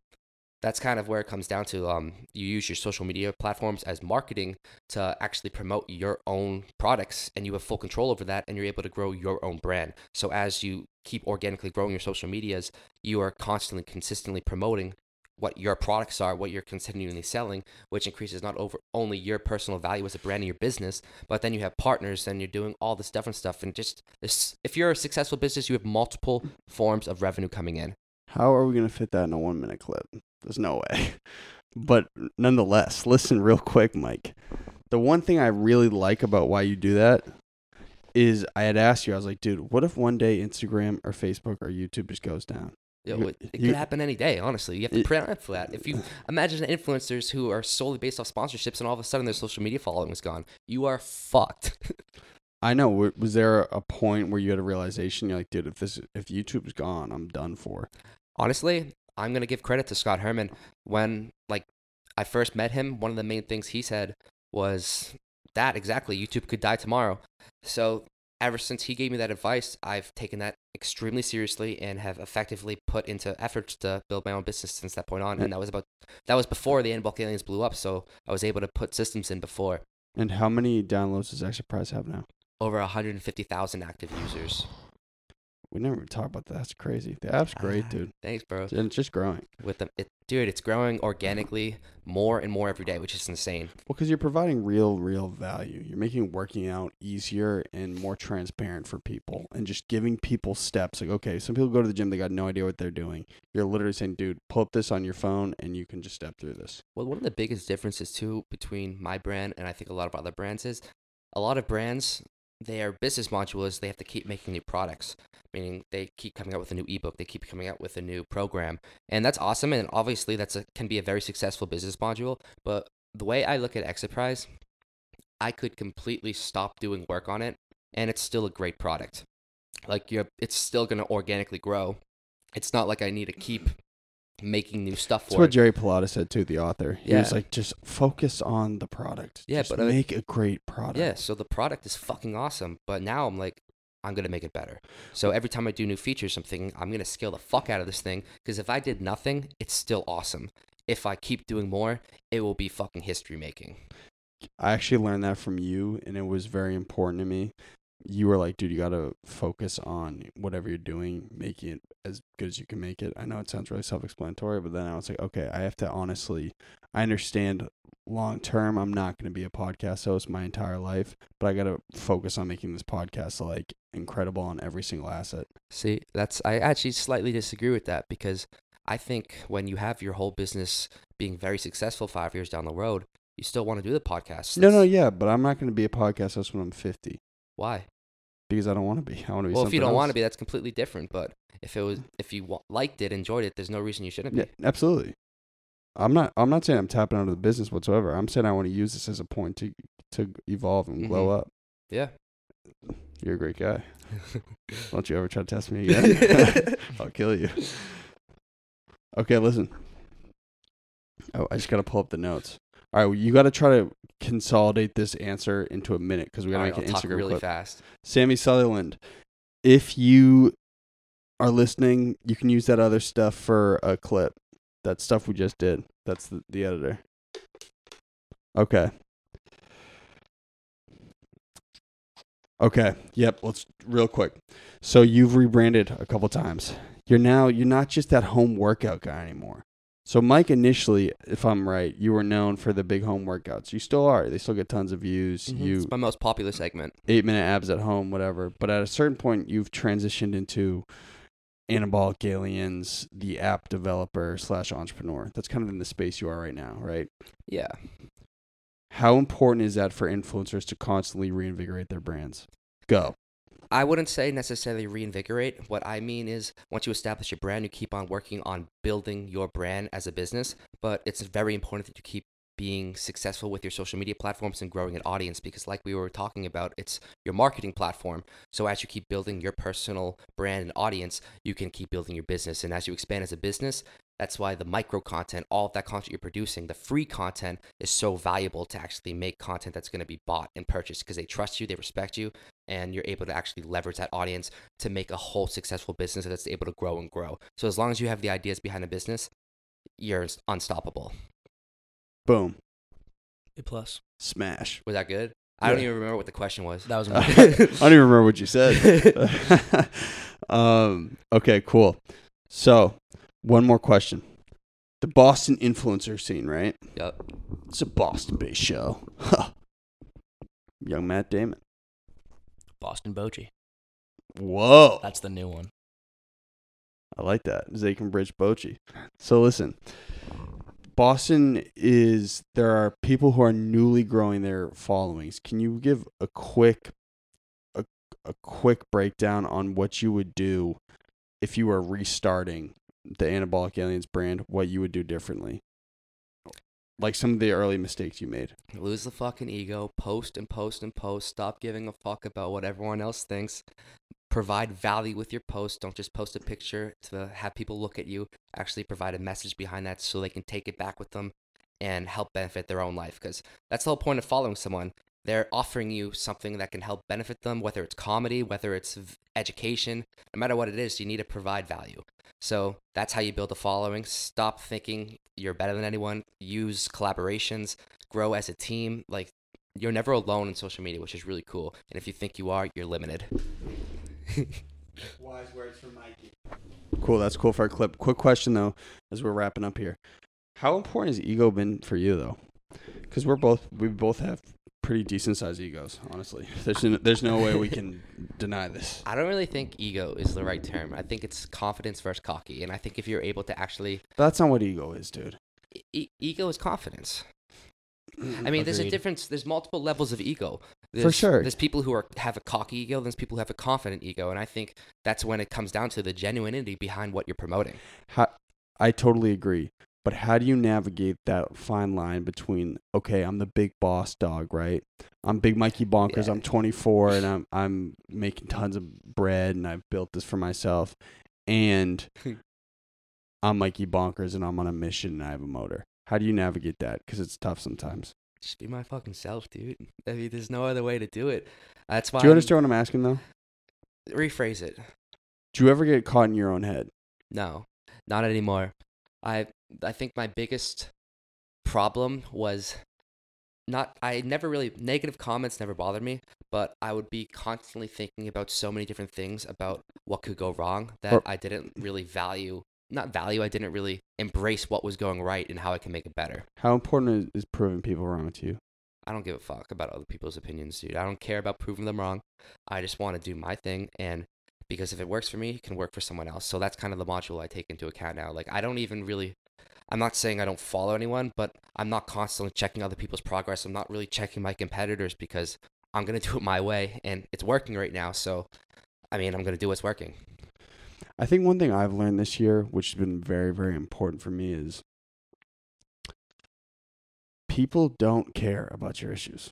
that's kind of where it comes down to. Um, you use your social media platforms as marketing to actually promote your own products, and you have full control over that, and you're able to grow your own brand. So as you keep organically growing your social medias, you are constantly, consistently promoting what your products are, what you're continually selling, which increases not over only your personal value as a brand in your business, but then you have partners and you're doing all this different stuff. And just this, if you're a successful business, you have multiple forms of revenue coming in. How are we gonna fit that in a one minute clip? There's no way. [laughs] But nonetheless, listen real quick, Mike. The one thing I really like about why you do that is I had asked you, I was like, dude, what if one day Instagram or Facebook or YouTube just goes down? Yo, it, it you- could happen any day, honestly. You have to plan for that. If you imagine influencers who are solely based off sponsorships and all of a sudden their social media following is gone, you are fucked. [laughs] I know. Was there a point where you had a realization? You're like, dude, if this, if YouTube's gone, I'm done for. honestly, I'm gonna give credit to Scott Herman. When like I first met him, one of the main things he said was that exactly YouTube could die tomorrow. So ever since he gave me that advice, I've taken that extremely seriously and have effectively put into efforts to build my own business since that point on. And that was about that was before the Bulk Aliens blew up, so I was able to put systems in before. And how many downloads does Exerprise have now? Over 150,000 active users. We never talk about that. That's crazy. The app's great, dude. Thanks, bro. And it's just growing. With them, it, dude, it's growing organically more and more every day, which is insane. Well, because you're providing real, real value. You're making working out easier and more transparent for people and just giving people steps. Like, okay, some people go to the gym, they got no idea what they're doing. You're literally saying, dude, pull up this on your phone and you can just step through this. Well, one of the biggest differences too between my brand and I think a lot of other brands is a lot of brands their business module is they have to keep making new products, meaning they keep coming out with a new ebook, they keep coming out with a new program, and that's awesome. And obviously, that's can be a very successful business module. But the way I look at Exerprise, I could completely stop doing work on it, and it's still a great product. Like you're, it's still gonna organically grow. It's not like I need to keep making new stuff That's for what it. Jerry Pilata said too, the author. He was like, just focus on the product. Yeah, Just but I- make a great product. Yeah, so the product is fucking awesome, but now I'm like, I'm gonna make it better. So every time I do new features, I'm thinking I'm gonna scale the fuck out of this thing because if I did nothing, it's still awesome. If I keep doing more, it will be fucking history making. I actually learned that from you, and it was very important to me. You were like, dude, you got to focus on whatever you're doing, making it as good as you can make it. I know it sounds really self explanatory, but then I was like, okay, I have to honestly, I understand long term, I'm not going to be a podcast host my entire life, but I got to focus on making this podcast like incredible on every single asset. See, that's I actually slightly disagree with that because I think when you have your whole business being very successful five years down the road, you still want to do the podcast. No, no, yeah, but I'm not going to be a podcast host when I'm 50 Why? Because I don't want to be. [laughs] I want to be Well, if you don't want to be, that's completely different. But if it was, if you wa- liked it, enjoyed it, there's no reason you shouldn't be. Yeah, absolutely. I'm not. I'm not saying I'm tapping out of the business whatsoever. I'm saying I want to use this as a point to to evolve and glow Mhm. up. Yeah. You're a great guy. [laughs] Don't you ever try to test me again? [laughs] I'll kill you. Okay, listen. Oh, I just gotta pull up the notes. All right, well, you gotta try to consolidate this answer into a minute because we gotta All right, make I'll an talk Instagram really clip. fast. Sammy Sutherland, if you are listening, you can use that other stuff for a clip. That stuff we just did. That's the, the editor. Okay. Okay. Yep. Let's real quick. So you've rebranded a couple times. You're now you're not just that home workout guy anymore. So Mike initially, if I'm right, you were known for the big home workouts. You still are. They still get tons of views. Mhm. You It's my most popular segment. eight minute abs at home, whatever. But at a certain point, you've transitioned into anabolic aliens, the app developer slash entrepreneur. That's kind of in the space you are right now, right? Yeah. How important is that for influencers to constantly reinvigorate their brands? Go. I wouldn't say necessarily reinvigorate. What I mean is once you establish your brand, you keep on working on building your brand as a business. But it's very important that you keep being successful with your social media platforms and growing an audience because, like we were talking about, it's your marketing platform. So as you keep building your personal brand and audience, you can keep building your business. And as you expand as a business, that's why the micro content, all of that content you're producing, the free content is so valuable to actually make content that's going to be bought and purchased because they trust you, they respect you, and you're able to actually leverage that audience to make a whole successful business that's able to grow and grow. So as long as you have the ideas behind the business, you're unstoppable. Boom. A plus. Smash. Was that good? I don't even remember what the question was. That was [laughs] I don't even remember what you said. [laughs] [laughs] um, okay, cool. So, one more question. The Boston influencer scene, right? Yep. It's a Boston based show. Huh. Young Matt Damon. Boston Bochy. Whoa. That's the new one. I like that. Zaken Bridge Bochi. So listen, Boston is there are people who are newly growing their followings. Can you give a quick a, a quick breakdown on what you would do if you were restarting the Anabolic Aliens brand, what you would do differently? Like some of the early mistakes you made. Lose the fucking ego, post and post and post. Stop giving a fuck about what everyone else thinks. Provide value with your post. Don't just post a picture to have people look at you. Actually, provide a message behind that so they can take it back with them and help benefit their own life. Because that's the whole point of following someone. They're offering you something that can help benefit them, whether it's comedy, whether it's education, no matter what it is, you need to provide value. So that's how you build a following. Stop thinking you're better than anyone. Use collaborations, grow as a team. Like you're never alone in social media, which is really cool. And if you think you are, you're limited. Wise words from Mikey. Cool, that's cool for our clip. Quick question though, as we're wrapping up here. How important has ego been for you though? Because we're both we both have pretty decent sized egos. Honestly, there's no, there's no way we can [laughs] deny this. I don't really think ego is the right term. I think it's confidence versus cocky. And I think if you're able to actually, That's not what ego is, dude. e- ego is confidence. Mm, I mean, there's a difference. There's multiple levels of ego. For sure. There's people who are have a cocky ego. There's people who have a confident ego, and I think that's when it comes down to the genuinity behind what you're promoting. How, I totally agree. But how do you navigate that fine line between okay, I'm the big boss dog, right? I'm Big Mikey Bonkers. Yeah. I'm 24 and I'm [laughs] I'm making tons of bread and I've built this for myself, and [laughs] I'm Mikey Bonkers and I'm on a mission and I have a motor. How do you navigate that? Because it's tough sometimes. Just be my fucking self, dude. I mean, there's no other way to do it. That's why. Do you I'm- understand what I'm asking though? Rephrase it. Do you ever get caught in your own head? No, not anymore. I I think my biggest problem was not I never really negative comments never bothered me, but I would be constantly thinking about so many different things about what could go wrong that Or- I didn't really value not value, I didn't really embrace what was going right and how I can make it better. How important is, is proving people wrong to you? I don't give a fuck about other people's opinions, dude. I don't care about proving them wrong. I just want to do my thing and because if it works for me, it can work for someone else. So that's kind of the module I take into account now. Like I don't even really I'm not saying I don't follow anyone, but I'm not constantly checking other people's progress. I'm not really checking my competitors because I'm going [laughs] to do it my way and it's working right now. So I mean, I'm going to do what's working. I think one thing I've learned this year, which has been very, very important for me, is people don't care about your issues.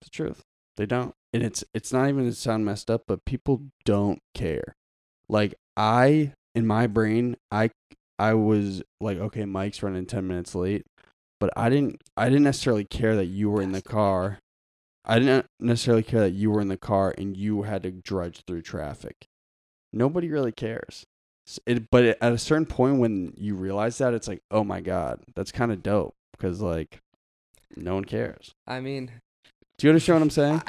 It's the truth. They don't. And it's it's not even to sound messed up, but people don't care. Like I in my brain, I I was like, okay, Mike's running ten minutes late, but I didn't I didn't necessarily care that you were in the car. I didn't necessarily care that you were in the car and you had to drudge through traffic. Nobody really cares. It, but at a certain point when you realize that, it's like, oh my god, that's kind of dope because like, no one cares. I mean, Do you understand what I'm saying?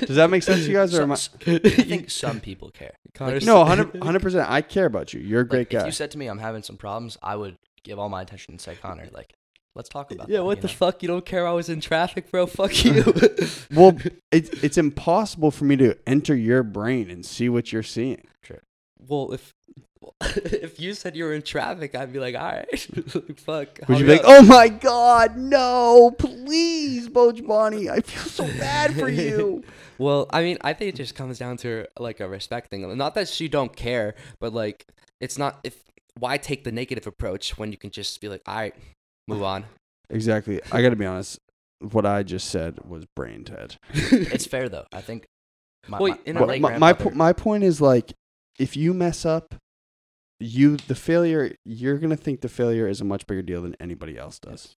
[laughs] Does that make sense to you guys, or am I? Some- I think [laughs] some people care. Connor's- No, [laughs] 100 percent. I care about you. You're a Like, great If you said to me I'm having some problems, I would give all my attention and say, Connor, like, let's talk about Yeah, that. what the know? fuck? You don't care I was in traffic, bro? Fuck you. well, it's it's impossible for me to enter your brain and see what you're seeing. True. Well, if [laughs] if you said you were in traffic, I'd be like, all right, [laughs] fuck. Would you hurry be like, "Oh my God, no! Please, Boj Bonnie, I feel so bad for [laughs] you." Well, I mean, I think it just comes down to like a respect thing. Not that she don't care, but like it's not if why take the negative approach when you can just be like, all right, move on. [sighs] exactly. I got to be honest. What I just said was brain dead. It's fair though. I think. My, Well, my, in my late my my, my point is like, if you mess up, you the failure you're gonna think the failure is a much bigger deal than anybody else does.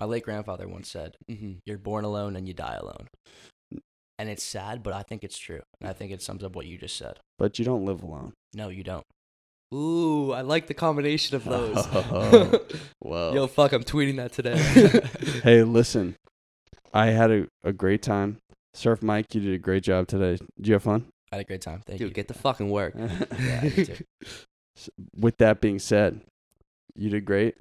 my late grandfather once said, hmm "You're born alone and you die alone." And it's sad, but I think it's true. And I think it sums up what you just said. But you don't live alone. No, you don't. Ooh, I like the combination of those. [laughs] Whoa. Yo, fuck, I'm tweeting that today. [laughs] hey, [laughs] listen. I had a, a great time. Surf Mike, you did a great job today. Did you have fun? I had a great time. Thank Dude, you. get the fucking work. Yeah. With that being said, you did great.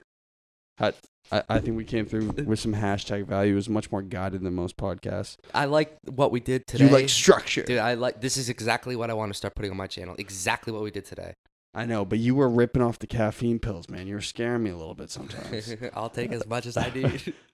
I, I, I think we came through with some hashtag value. It was much more guided than most podcasts. I like what we did today. You like structure. Dude, I like this is exactly what I want to start putting on my channel. Exactly what we did today. I know, but you were ripping off the caffeine pills, man. You were scaring me a little bit sometimes. [laughs] I'll take as much as I need. [laughs]